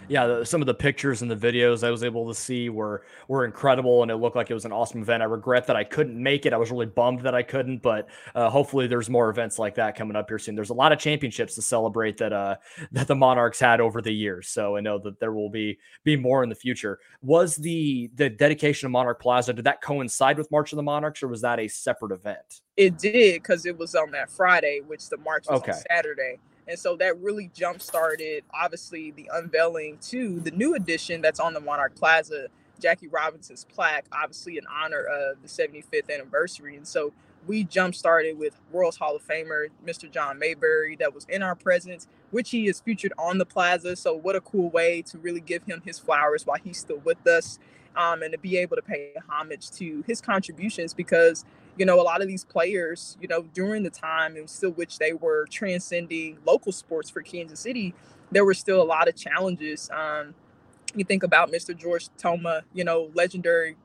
Speaker 1: yeah, the, some of the pictures and the videos I was able to see were were incredible, and it looked like it was an awesome event. I regret that I couldn't make it. I was really bummed that I couldn't, but uh, hopefully there's more events like that coming up here soon. There's a lot of championships to celebrate that uh, that the Monarchs had over the years, so I know that there will be be more in the future. Was the the dedication of Monarch Plaza did that coincide with March of the Monarchs, or was that a separate event?
Speaker 5: It did because it was on that Friday, which the march was okay. on Saturday. And so that really jump started, obviously, the unveiling to the new edition that's on the Monarch Plaza, Jackie Robinson's plaque, obviously in honor of the 75th anniversary. And so we jump started with World's Hall of Famer, Mr. John Mayberry, that was in our presence, which he is featured on the plaza. So, what a cool way to really give him his flowers while he's still with us um, and to be able to pay homage to his contributions because you know, a lot of these players, you know, during the time in still which they were transcending local sports for Kansas City, there were still a lot of challenges. Um, you think about Mr. George Toma, you know, legendary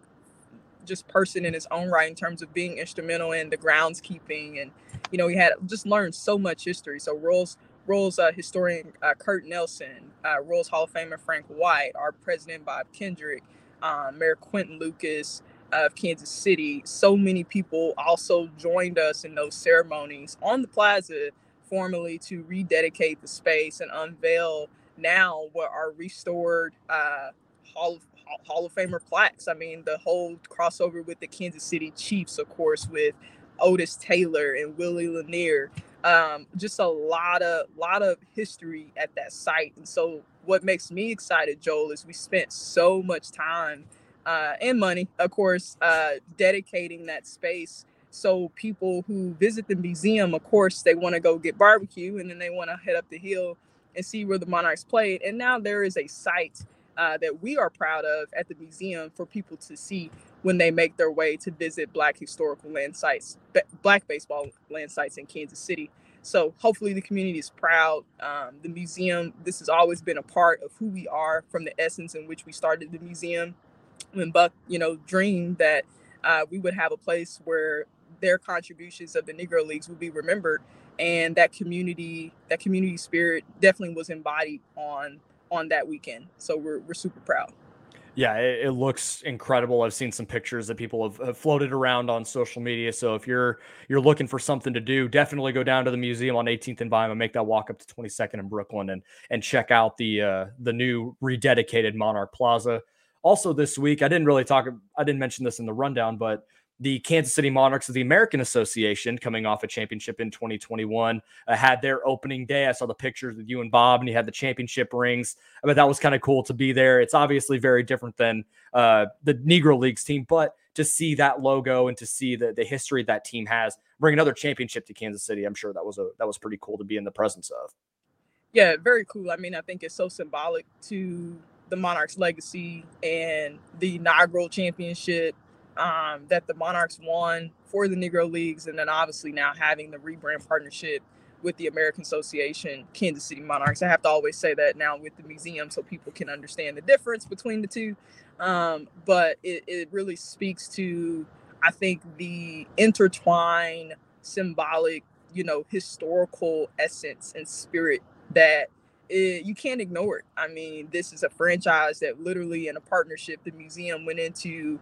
Speaker 5: just person in his own right in terms of being instrumental in the groundskeeping and you know he had just learned so much history so Royals Royals uh, historian uh, Curt Nelson, uh, Hall of Famer Frank White, our president Bob Kendrick, um, Mayor Quinton Lucas, of Kansas City, so many people also joined us in those ceremonies on the plaza formally to rededicate the space and unveil now what are restored uh, Hall of Hall of Famer plaques. I mean, the whole crossover with the Kansas City Chiefs, of course, with Otis Taylor and Willie Lanier. Um, just a lot of lot of history at that site. And so, what makes me excited, Joel, is we spent so much time uh, and money, of course, uh, dedicating that space. So people who visit the museum, of course, they want to go get barbecue and then they want to head up the hill and see where the Monarchs played. And now there is a site uh, that we are proud of at the museum for people to see when they make their way to visit Black historical land sites, Black baseball land sites in Kansas City. So hopefully the community is proud. Um, the museum, this has always been a part of who we are from the essence in which we started the museum when Buck, you know, dreamed that uh, we would have a place where their contributions of the Negro Leagues would be remembered, and that community, that community spirit, definitely was embodied on on that weekend. So we're we're super proud.
Speaker 1: Yeah, it, it, looks incredible. I've seen some pictures that people have, have, floated around on social media. So if you're you're looking for something to do, definitely go down to the museum on 18th and Vine and make that walk up to 22nd in Brooklyn and and check out the uh, the new rededicated Monarch Plaza. Also, this week, I didn't really talk, I didn't mention this in the rundown, but the Kansas City Monarchs of the American Association, coming off a championship in 2021, uh, had their opening day. I saw the pictures with you and Bob, and you had the championship rings. I mean, that was kind of cool to be there. It's obviously very different than uh, the Negro Leagues team, but to see that logo and to see the, the history that team has, bring another championship to Kansas City, I'm sure that was a that was pretty cool to be in the presence of.
Speaker 5: Yeah, very cool. I mean, I think it's so symbolic to the Monarchs' legacy and the inaugural championship um, that the Monarchs won for the Negro Leagues, and then obviously now having the rebrand partnership with the American Association, Kansas City Monarchs. I have to always say that now with the museum so people can understand the difference between the two. Um, but it, it really speaks to, I think, the intertwined symbolic, you know, historical essence and spirit that it, you can't ignore it. I mean, this is a franchise that literally in a partnership, the museum went into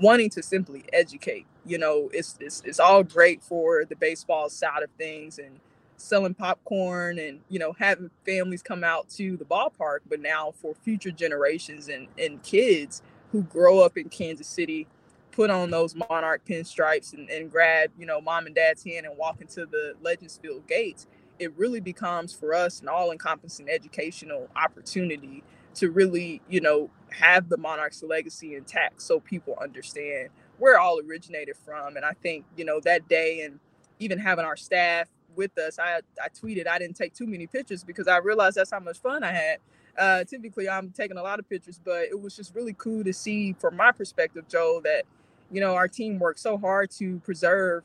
Speaker 5: wanting to simply educate. You know, it's it's, it's all great for the baseball side of things and selling popcorn and you know having families come out to the ballpark but now for future generations and, and kids who grow up in kansas city put on those monarch pinstripes and, and grab you know mom and dad's hand and walk into the legends field gates it really becomes for us an all-encompassing educational opportunity to really you know have the monarchs legacy intact so people understand where all originated from. And i think you know that day and even having our staff with us i i tweeted i didn't take too many pictures because i realized that's how much fun i had. Uh, typically i'm taking a lot of pictures but it was just really cool to see from my perspective joe that you know our team worked so hard to preserve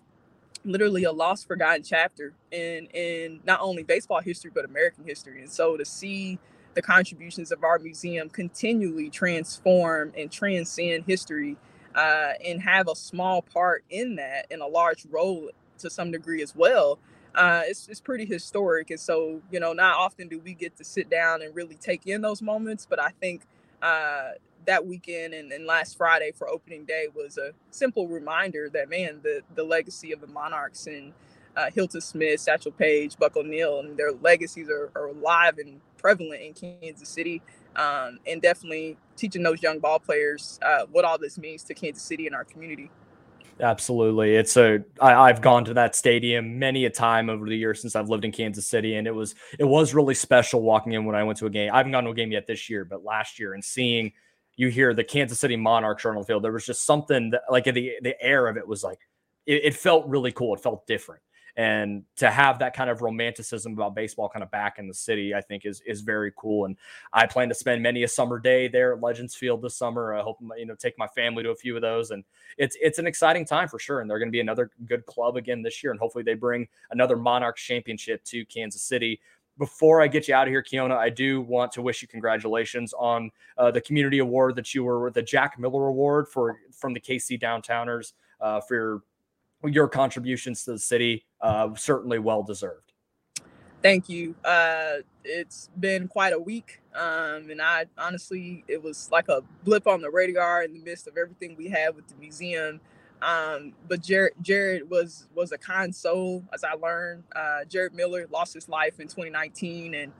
Speaker 5: literally a lost forgotten chapter in in not only baseball history but american history. And so to see the contributions of our museum continually transform and transcend history uh, and have a small part in that and a large role to some degree as well uh, it's, it's pretty historic. And so you know not often do we get to sit down and really take in those moments but i think uh, that weekend and, and last Friday for opening day was a simple reminder that man, the the legacy of the Monarchs and uh, Hilton Smith, Satchel Paige, Buck O'Neil, and their legacies are, are alive and prevalent in Kansas City, um, and definitely teaching those young ball players uh, what all this means to Kansas City and our community.
Speaker 1: Absolutely. It's a I, I've gone to that stadium many a time over the years since I've lived in Kansas City. And it was it was really special walking in when I went to a game. I haven't gone to a game yet this year, but last year and seeing you hear the Kansas City Monarchs on the field. There was just something that, like the the air of it was like it, it, felt really cool. It felt different, and to have that kind of romanticism about baseball kind of back in the city, I think is is very cool. And I plan to spend many a summer day there at Legends Field this summer. I hope you know take my family to a few of those, and it's it's an exciting time for sure. And they're going to be another good club again this year, and hopefully they bring another Monarchs championship to Kansas City before I get you out of here, Kiona, I do want to wish you congratulations on uh, the community award that you were the Jack Miller Award for from the KC Downtowners uh, for your, your contributions to the city. Uh, certainly well deserved.
Speaker 5: Thank you. Uh, it's been quite a week, um, and I honestly, it was like a blip on the radar in the midst of everything we had with the museum. Um, but Jared, Jared was was a kind soul, as I learned. Uh, Jared Miller lost his life in 2019, and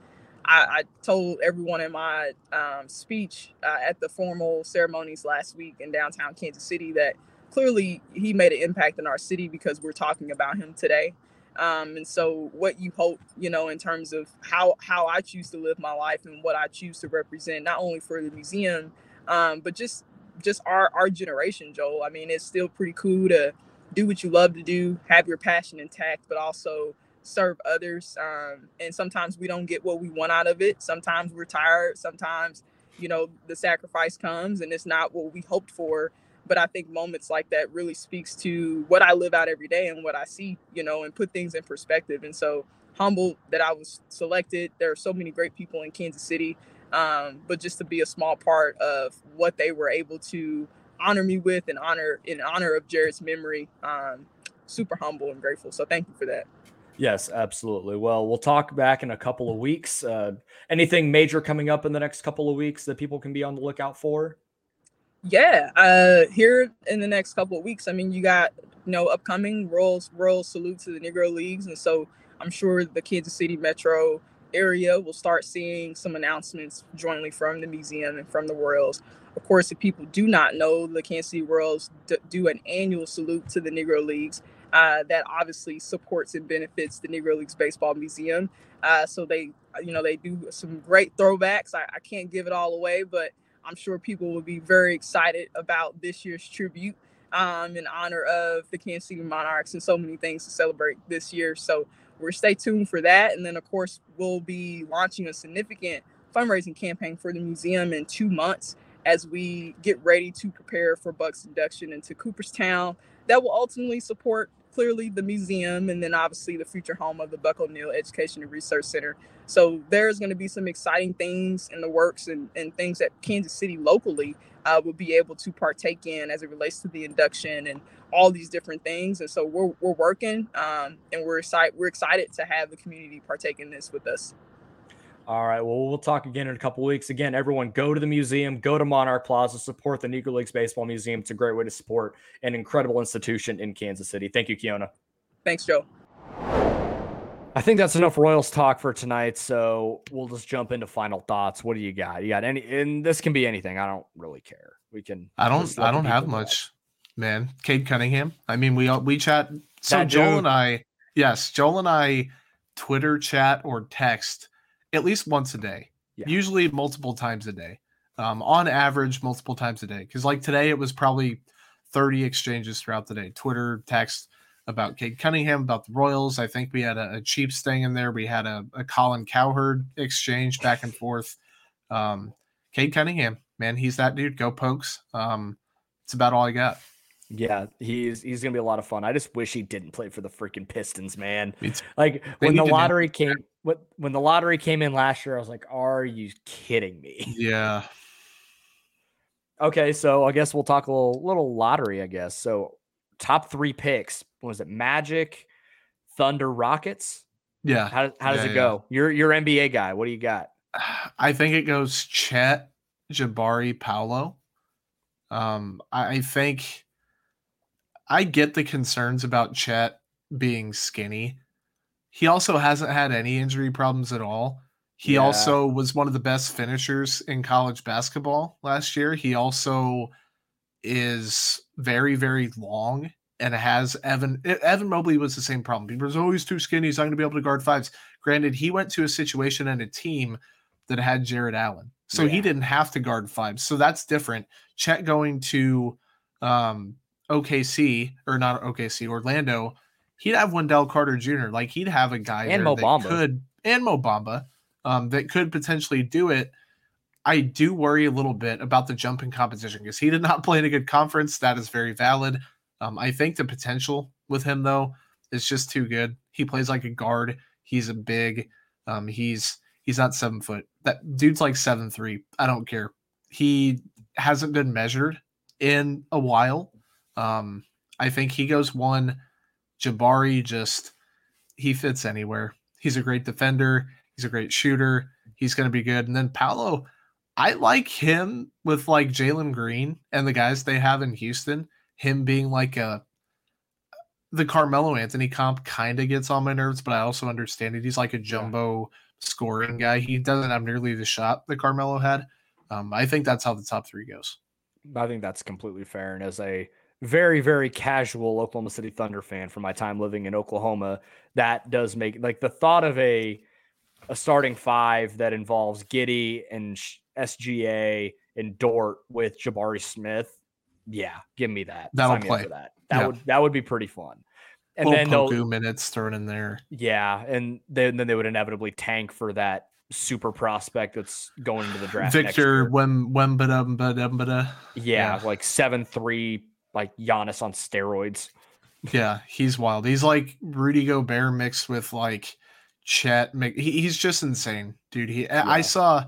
Speaker 5: I, I told everyone in my um, speech uh, at the formal ceremonies last week in downtown Kansas City that clearly he made an impact in our city because we're talking about him today. Um, and so, what you hope, you know, in terms of how how I choose to live my life and what I choose to represent, not only for the museum, um, but just just our our generation, Joel. I mean, it's still pretty cool to do what you love to do, have your passion intact, but also serve others. Um, and sometimes we don't get what we want out of it. Sometimes we're tired. Sometimes, you know, the sacrifice comes and it's not what we hoped for. But I think moments like that really speaks to what I live out every day and what I see, you know, and put things in perspective. And so humbled that I was selected. There are so many great people in Kansas City um, but just to be a small part of what they were able to honor me with and honor in honor of Jared's memory. Um, super humble and grateful. So thank you for that.
Speaker 1: Yes, absolutely. Well, we'll talk back in a couple of weeks. Uh, anything major coming up in the next couple of weeks that people can be on the lookout for?
Speaker 5: Yeah, uh, here in the next couple of weeks. I mean, you got you know upcoming Royals Royal salute to the Negro Leagues, and so I'm sure the Kansas City Metro area, we'll start seeing some announcements jointly from the museum and from the Royals. Of course, if people do not know, the Kansas City Royals do an annual salute to the Negro Leagues uh, that obviously supports and benefits the Negro Leagues Baseball Museum. Uh, so they, you know, they do some great throwbacks. I, I can't give it all away, but I'm sure people will be very excited about this year's tribute um, in honor of the Kansas City Monarchs and so many things to celebrate this year. So we're stay tuned for that. And then, of course, we'll be launching a significant fundraising campaign for the museum in two months as we get ready to prepare for Buck's induction into Cooperstown. That will ultimately support clearly the museum and then obviously the future home of the Buck O'Neil Education and Research Center. So there's going to be some exciting things in the works and, and things that Kansas City locally uh, will be able to partake in as it relates to the induction and all these different things. And so we're, we're working um, and we're excited, we're excited to have the community partake in this with us.
Speaker 1: All right. Well, we'll talk again in a couple weeks. Again, everyone go to the museum, go to Monarch Plaza, support the Negro Leagues Baseball Museum. It's a great way to support an incredible institution in Kansas City. Thank you, Kiona.
Speaker 5: Thanks, Joe.
Speaker 1: I think that's enough Royals talk for tonight. So we'll just jump into final thoughts. What do you got? You got any? And this can be anything. I don't really care. We can.
Speaker 2: I don't. I don't have much, man. Cade Cunningham. I mean, we all we chat. So
Speaker 1: That
Speaker 2: Joel
Speaker 1: dude.
Speaker 2: and I, yes, Joel and I, Twitter chat or text at least once a day.
Speaker 1: Yeah.
Speaker 2: Usually multiple times a day. Um, on average, multiple times a day. Because like today, it was probably thirty exchanges throughout the day. Twitter, text about Cade Cunningham, about the Royals. I think we had a, a Chiefs thing in there. We had a, a Colin Cowherd exchange back and forth. Um, Cade Cunningham, man, he's that dude. Go Pokes. Um, it's about all I got.
Speaker 1: Yeah, he's he's gonna be a lot of fun. I just wish he didn't play for the freaking Pistons, man. Like when the lottery came, when when the lottery came in last year, I was like, "Are you kidding me?"
Speaker 2: Yeah.
Speaker 1: Okay, so I guess we'll talk a little little lottery. I guess so. Top three picks was it Magic, Thunder, Rockets?
Speaker 2: Yeah.
Speaker 1: How how does
Speaker 2: Yeah,
Speaker 1: it
Speaker 2: yeah.
Speaker 1: go? You're you're NBA guy. What do you got?
Speaker 2: I think it goes Chet, Jabari, Paolo. Um, I, I think I get the concerns about Chet being skinny. He also hasn't had any injury problems at all. He
Speaker 1: Yeah.
Speaker 2: also was one of the best finishers in college basketball last year. He also is very, very long and has Evan Evan Mobley was the same problem. He was always too skinny. He's not going to be able to guard fives. Granted, he went to a situation and a team that had Jarrett Allen. So he didn't have to guard fives. So that's different. Chet going to um, OKC or not OKC, Orlando, he'd have Wendell Carter Jr. Like he'd have a guy
Speaker 1: And
Speaker 2: there
Speaker 1: Mo
Speaker 2: that
Speaker 1: Bamba.
Speaker 2: could and Mo Bamba um, that could potentially do it. I do worry a little bit about the jumping competition because he did not play in a good conference. That is very valid. Um, I think the potential with him though is just too good. He plays like a guard. He's a big. Um, he's he's not seven foot. That dude's like seven three. I don't care. He hasn't been measured in a while. Um, I think he goes one. Jabari just he fits anywhere. He's a great defender. He's a great shooter. He's going to be good. And then Paolo, I like him with like Jalen Green and the guys they have in Houston. Him being like a the Carmelo Anthony comp kind of gets on my nerves, but I also understand it. He's like a jumbo scoring guy. He doesn't have nearly the shot that Carmelo had. Um, I think that's how the top three goes.
Speaker 1: I think that's completely fair. And as a very, very casual Oklahoma City Thunder fan from my time living in Oklahoma, that does make like the thought of a a starting five that involves Giddey and SGA and Dort with Jabari Smith. Yeah, give me that.
Speaker 2: That'll
Speaker 1: Sign
Speaker 2: play.
Speaker 1: that. That
Speaker 2: Yeah.
Speaker 1: would that would be pretty fun. And
Speaker 2: Little
Speaker 1: then
Speaker 2: Poku minutes thrown in there.
Speaker 1: yeah, and then then they would inevitably tank for that super prospect that's going into the draft.
Speaker 2: Victor. Wem Wembada
Speaker 1: Yeah,
Speaker 2: Yeah.
Speaker 1: like seven three, like Giannis on steroids.
Speaker 2: Yeah, he's wild. He's like Rudy Gobert mixed with like Chet. mi- He, he's just insane, dude. He I I saw.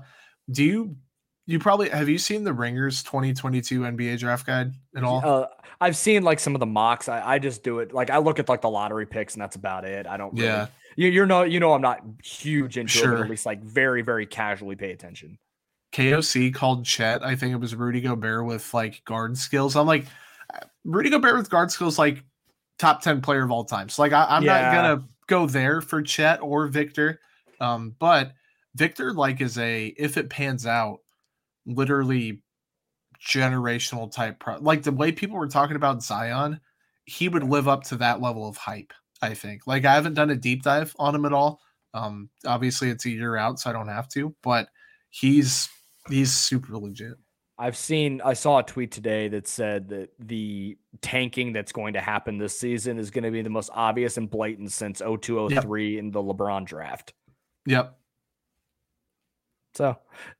Speaker 2: Do you you probably have you seen the Ringers 2022 NBA draft guide at all?
Speaker 1: Uh, I've seen like some of the mocks. I, I just do it like I look at like the lottery picks and that's about it. I don't. Really,
Speaker 2: Yeah.
Speaker 1: you, you're not. you know, I'm not huge into it, but
Speaker 2: Sure.
Speaker 1: at least like very, very casually pay attention.
Speaker 2: KOC called Chet. I think it was Rudy Gobert with like guard skills. I'm like Rudy Gobert with guard skills, like top 10 player of all time. So like I, I'm
Speaker 1: Yeah.
Speaker 2: not gonna go there for Chet or Victor. Um, but Victor like is a if it pans out, literally generational type pro like the way people were talking about Zion, he would live up to that level of hype, I think. Like I haven't done a deep dive on him at all. Um, obviously it's a year out, so I don't have to, but he's he's super legit.
Speaker 1: I've seen. I saw a tweet today that said that the tanking that's going to happen this season is going to be the most obvious and blatant since 0203 in the LeBron draft.
Speaker 2: Yep.
Speaker 1: So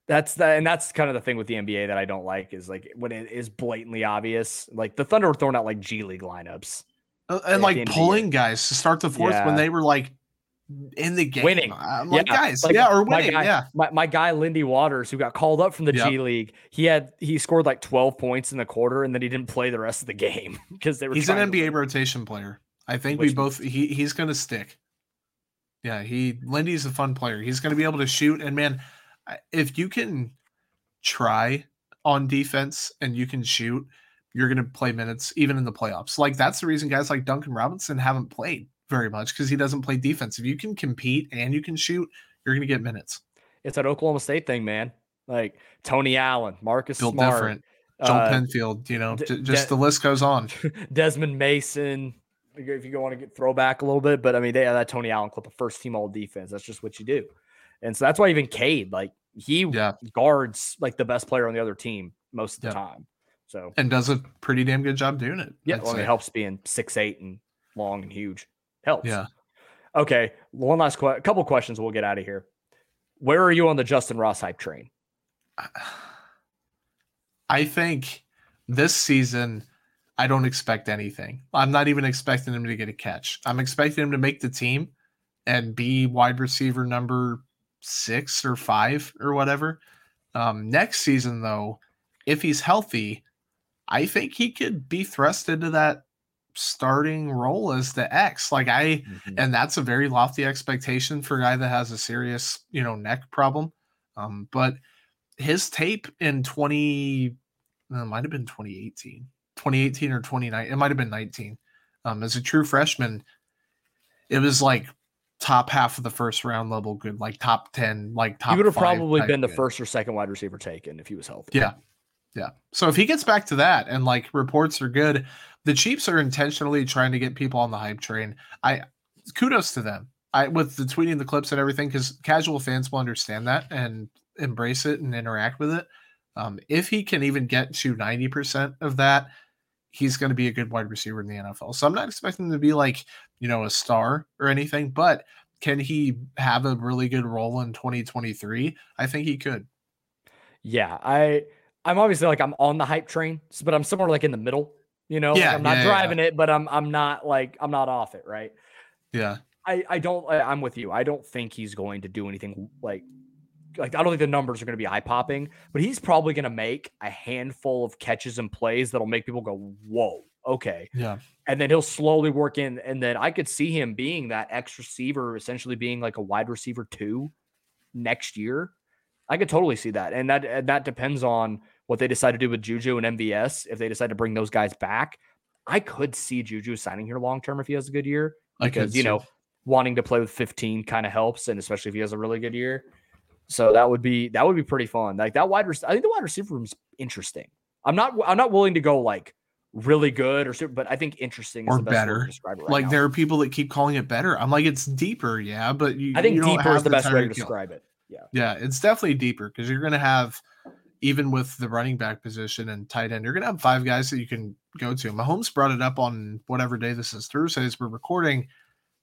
Speaker 1: that's the and that's kind of the thing with the NBA that I don't like is like when it is blatantly obvious. Like the Thunder were throwing out like G League lineups.
Speaker 2: Uh, And like
Speaker 1: end of the
Speaker 2: pulling guys to start the fourth
Speaker 1: Yeah.
Speaker 2: when they were like in the game.
Speaker 1: Winning.
Speaker 2: I'm like,
Speaker 1: Yeah,
Speaker 2: guys,
Speaker 1: like,
Speaker 2: yeah, or
Speaker 1: my
Speaker 2: winning.
Speaker 1: guy-
Speaker 2: yeah.
Speaker 1: My, my guy Lindy Waters, who got called up from the
Speaker 2: Yep.
Speaker 1: G League, he had he scored like 12 points in the quarter and then he didn't play the rest of the game because they were
Speaker 2: He's an NBA
Speaker 1: win.
Speaker 2: rotation player. I think
Speaker 1: Which-
Speaker 2: we both he he's gonna stick. Yeah, he Lindy's a fun player. He's going to be able to shoot. And man, if you can try on defense and you can shoot, you're going to play minutes even in the playoffs. Like that's the reason guys like Duncan Robinson haven't played very much because he doesn't play defense. If you can compete and you can shoot, you're going to get minutes.
Speaker 1: It's that Oklahoma State thing, man. Like Tony Allen, Marcus
Speaker 2: Built
Speaker 1: Smart,
Speaker 2: different. Joel
Speaker 1: uh,
Speaker 2: Penfield, you know,
Speaker 1: D-
Speaker 2: just
Speaker 1: De-
Speaker 2: the list goes on.
Speaker 1: Desmond Mason. If you want to get throwback a little bit, but I mean, they have that Tony Allen clip of first team all defense. That's just what you do. And so that's why even Cade, like he
Speaker 2: Yeah.
Speaker 1: guards like the best player on the other team most of the
Speaker 2: Yeah.
Speaker 1: time. So
Speaker 2: And does a pretty damn good job doing it.
Speaker 1: yeah, well, it helps being six eight and long and huge. Helps.
Speaker 2: Yeah.
Speaker 1: Okay. One last que- couple questions. We'll get out of here. Where are you on the Justyn Ross hype train?
Speaker 2: I think this season, I don't expect anything. I'm not even expecting him to get a catch. I'm expecting him to make the team and be wide receiver number six or five or whatever. Um, next season, though, if he's healthy, I think he could be thrust into that starting role as the X. Like I, and that's a very lofty expectation for a guy that has a serious, you know, neck problem. Um, but his tape in 20 uh, it might have been 2018 2018 or 29 it might have been 19 um as a true freshman it was like top half of the first round level good like top 10 like top
Speaker 1: he would have probably been the
Speaker 2: good.
Speaker 1: first or second wide receiver taken if he was healthy.
Speaker 2: Yeah. Yeah. So if he gets back to that and like reports are good, the Chiefs are intentionally trying to get people on the hype train. I kudos to them. I with the tweeting the clips and everything because casual fans will understand that and embrace it and interact with it. Um, if he can even get to 90% of that, he's going to be a good wide receiver in the NFL. So I'm not expecting him to be like, you know, a star or anything, but can he have a really good role in 2023? I think he could.
Speaker 1: Yeah, I I'm obviously like I'm on the hype train, but I'm somewhere like in the middle. You know, Like, I'm not
Speaker 2: yeah, yeah.
Speaker 1: driving it, but I'm I'm not like I'm not off it, right?
Speaker 2: Yeah.
Speaker 1: I I don't I'm with you. I don't think he's going to do anything like like I don't think the numbers are going to be eye popping, but he's probably going to make a handful of catches and plays that'll make people go, "Whoa, okay."
Speaker 2: Yeah.
Speaker 1: And then he'll slowly work in, and then I could see him being that X receiver, essentially being like a wide receiver two next year. I could totally see that, and that and that depends on what they decide to do with Juju and MVS. If they decide to bring those guys back, I could see Juju signing here long term if he has a good year
Speaker 2: I could
Speaker 1: because you
Speaker 2: see.
Speaker 1: know wanting to play with 15 kind of helps, and especially if he has a really good year. So that would be that would be pretty fun. Like that wide, rec- I think the wide receiver room's interesting. I'm not I'm not willing to go like really good or super, but I think interesting is
Speaker 2: Or
Speaker 1: the best word to
Speaker 2: better.
Speaker 1: describe it right
Speaker 2: like
Speaker 1: now.
Speaker 2: there are people that keep calling it better. I'm like, it's deeper, yeah, but you.
Speaker 1: I think
Speaker 2: you
Speaker 1: deeper is the best way to describe it. Yeah.
Speaker 2: Yeah, it's definitely deeper because you're going to have, even with the running back position and tight end, you're going to have five guys that you can go to. Mahomes brought it up on whatever day this is Thursday as we're recording.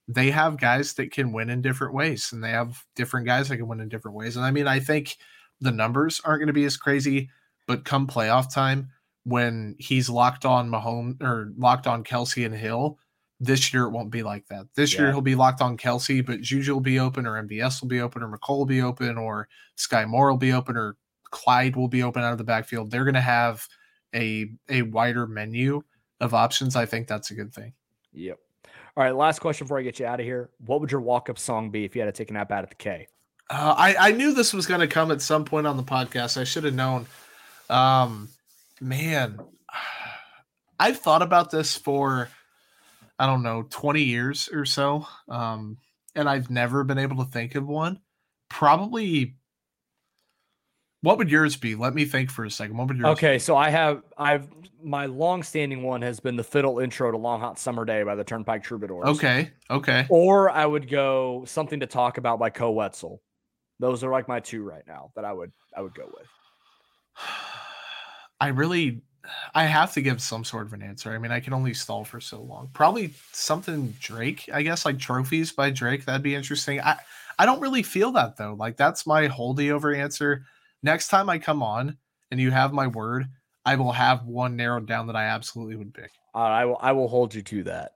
Speaker 2: They have guys that can win in different ways, and they have different guys that can win in different ways. And I mean, I think the numbers aren't going to be as crazy, but come playoff time, when he's locked on Mahomes or locked on Kelce and Hill, this year it won't be like that. This year he'll be locked on Kelce, but Juju will be open, or MVS will be open, or Mecole will be open, or Skyy Moore will be open, or Clyde will be open out of the backfield. They're going to have a a wider menu of options. I think that's a good thing.
Speaker 1: Yep. All right. Last question before I get you out of here. What would your walk up song be if you had to take a nap out at the K?
Speaker 2: Uh, I I knew this was going to come at some point on the podcast. I should have known. Um, man, I've thought about this for I don't know twenty years or so, um, and I've never been able to think of one. Probably. What would yours be? Let me think for a second. What would yours? Be?
Speaker 1: Okay, so I have I've my long standing one has been the fiddle intro to Long Hot Summer Day by the Turnpike Troubadours.
Speaker 2: Okay. Okay.
Speaker 1: Or I would go something to talk about by Koe Wetzel. Those are like my two right now that I would I would go with.
Speaker 2: I really, I have to give some sort of an answer. I mean, I can only stall for so long. Probably something Drake, I guess, like trophies by Drake. That'd be interesting. I, I don't really feel that though. Like that's my holdy over answer. Next time I come on and you have my word, I will have one narrowed down that I absolutely would pick.
Speaker 1: Uh, I will I will hold you to that.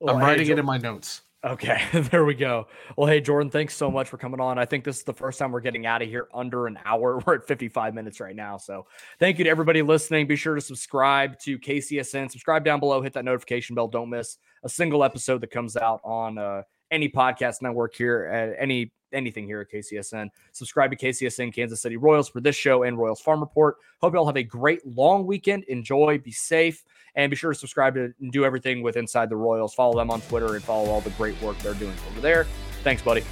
Speaker 1: Well,
Speaker 2: I'm
Speaker 1: hey,
Speaker 2: writing it in my notes.
Speaker 1: Okay, there we go. Well, hey, Jordan, thanks so much for coming on. I think this is the first time we're getting out of here under an hour. We're at 55 minutes right now. So thank you to everybody listening. Be sure to subscribe to KCSN. Subscribe down below, hit that notification bell. Don't miss a single episode that comes out on uh, any podcast network here at any anything here at KCSN. Subscribe to KCSN Kansas City Royals for this show and Royals Farm Report. Hope you all have a great long weekend. Enjoy, be safe, and be sure to subscribe to and do everything with Inside the Royals. Follow them on Twitter and follow all the great work they're doing over there. Thanks, buddy.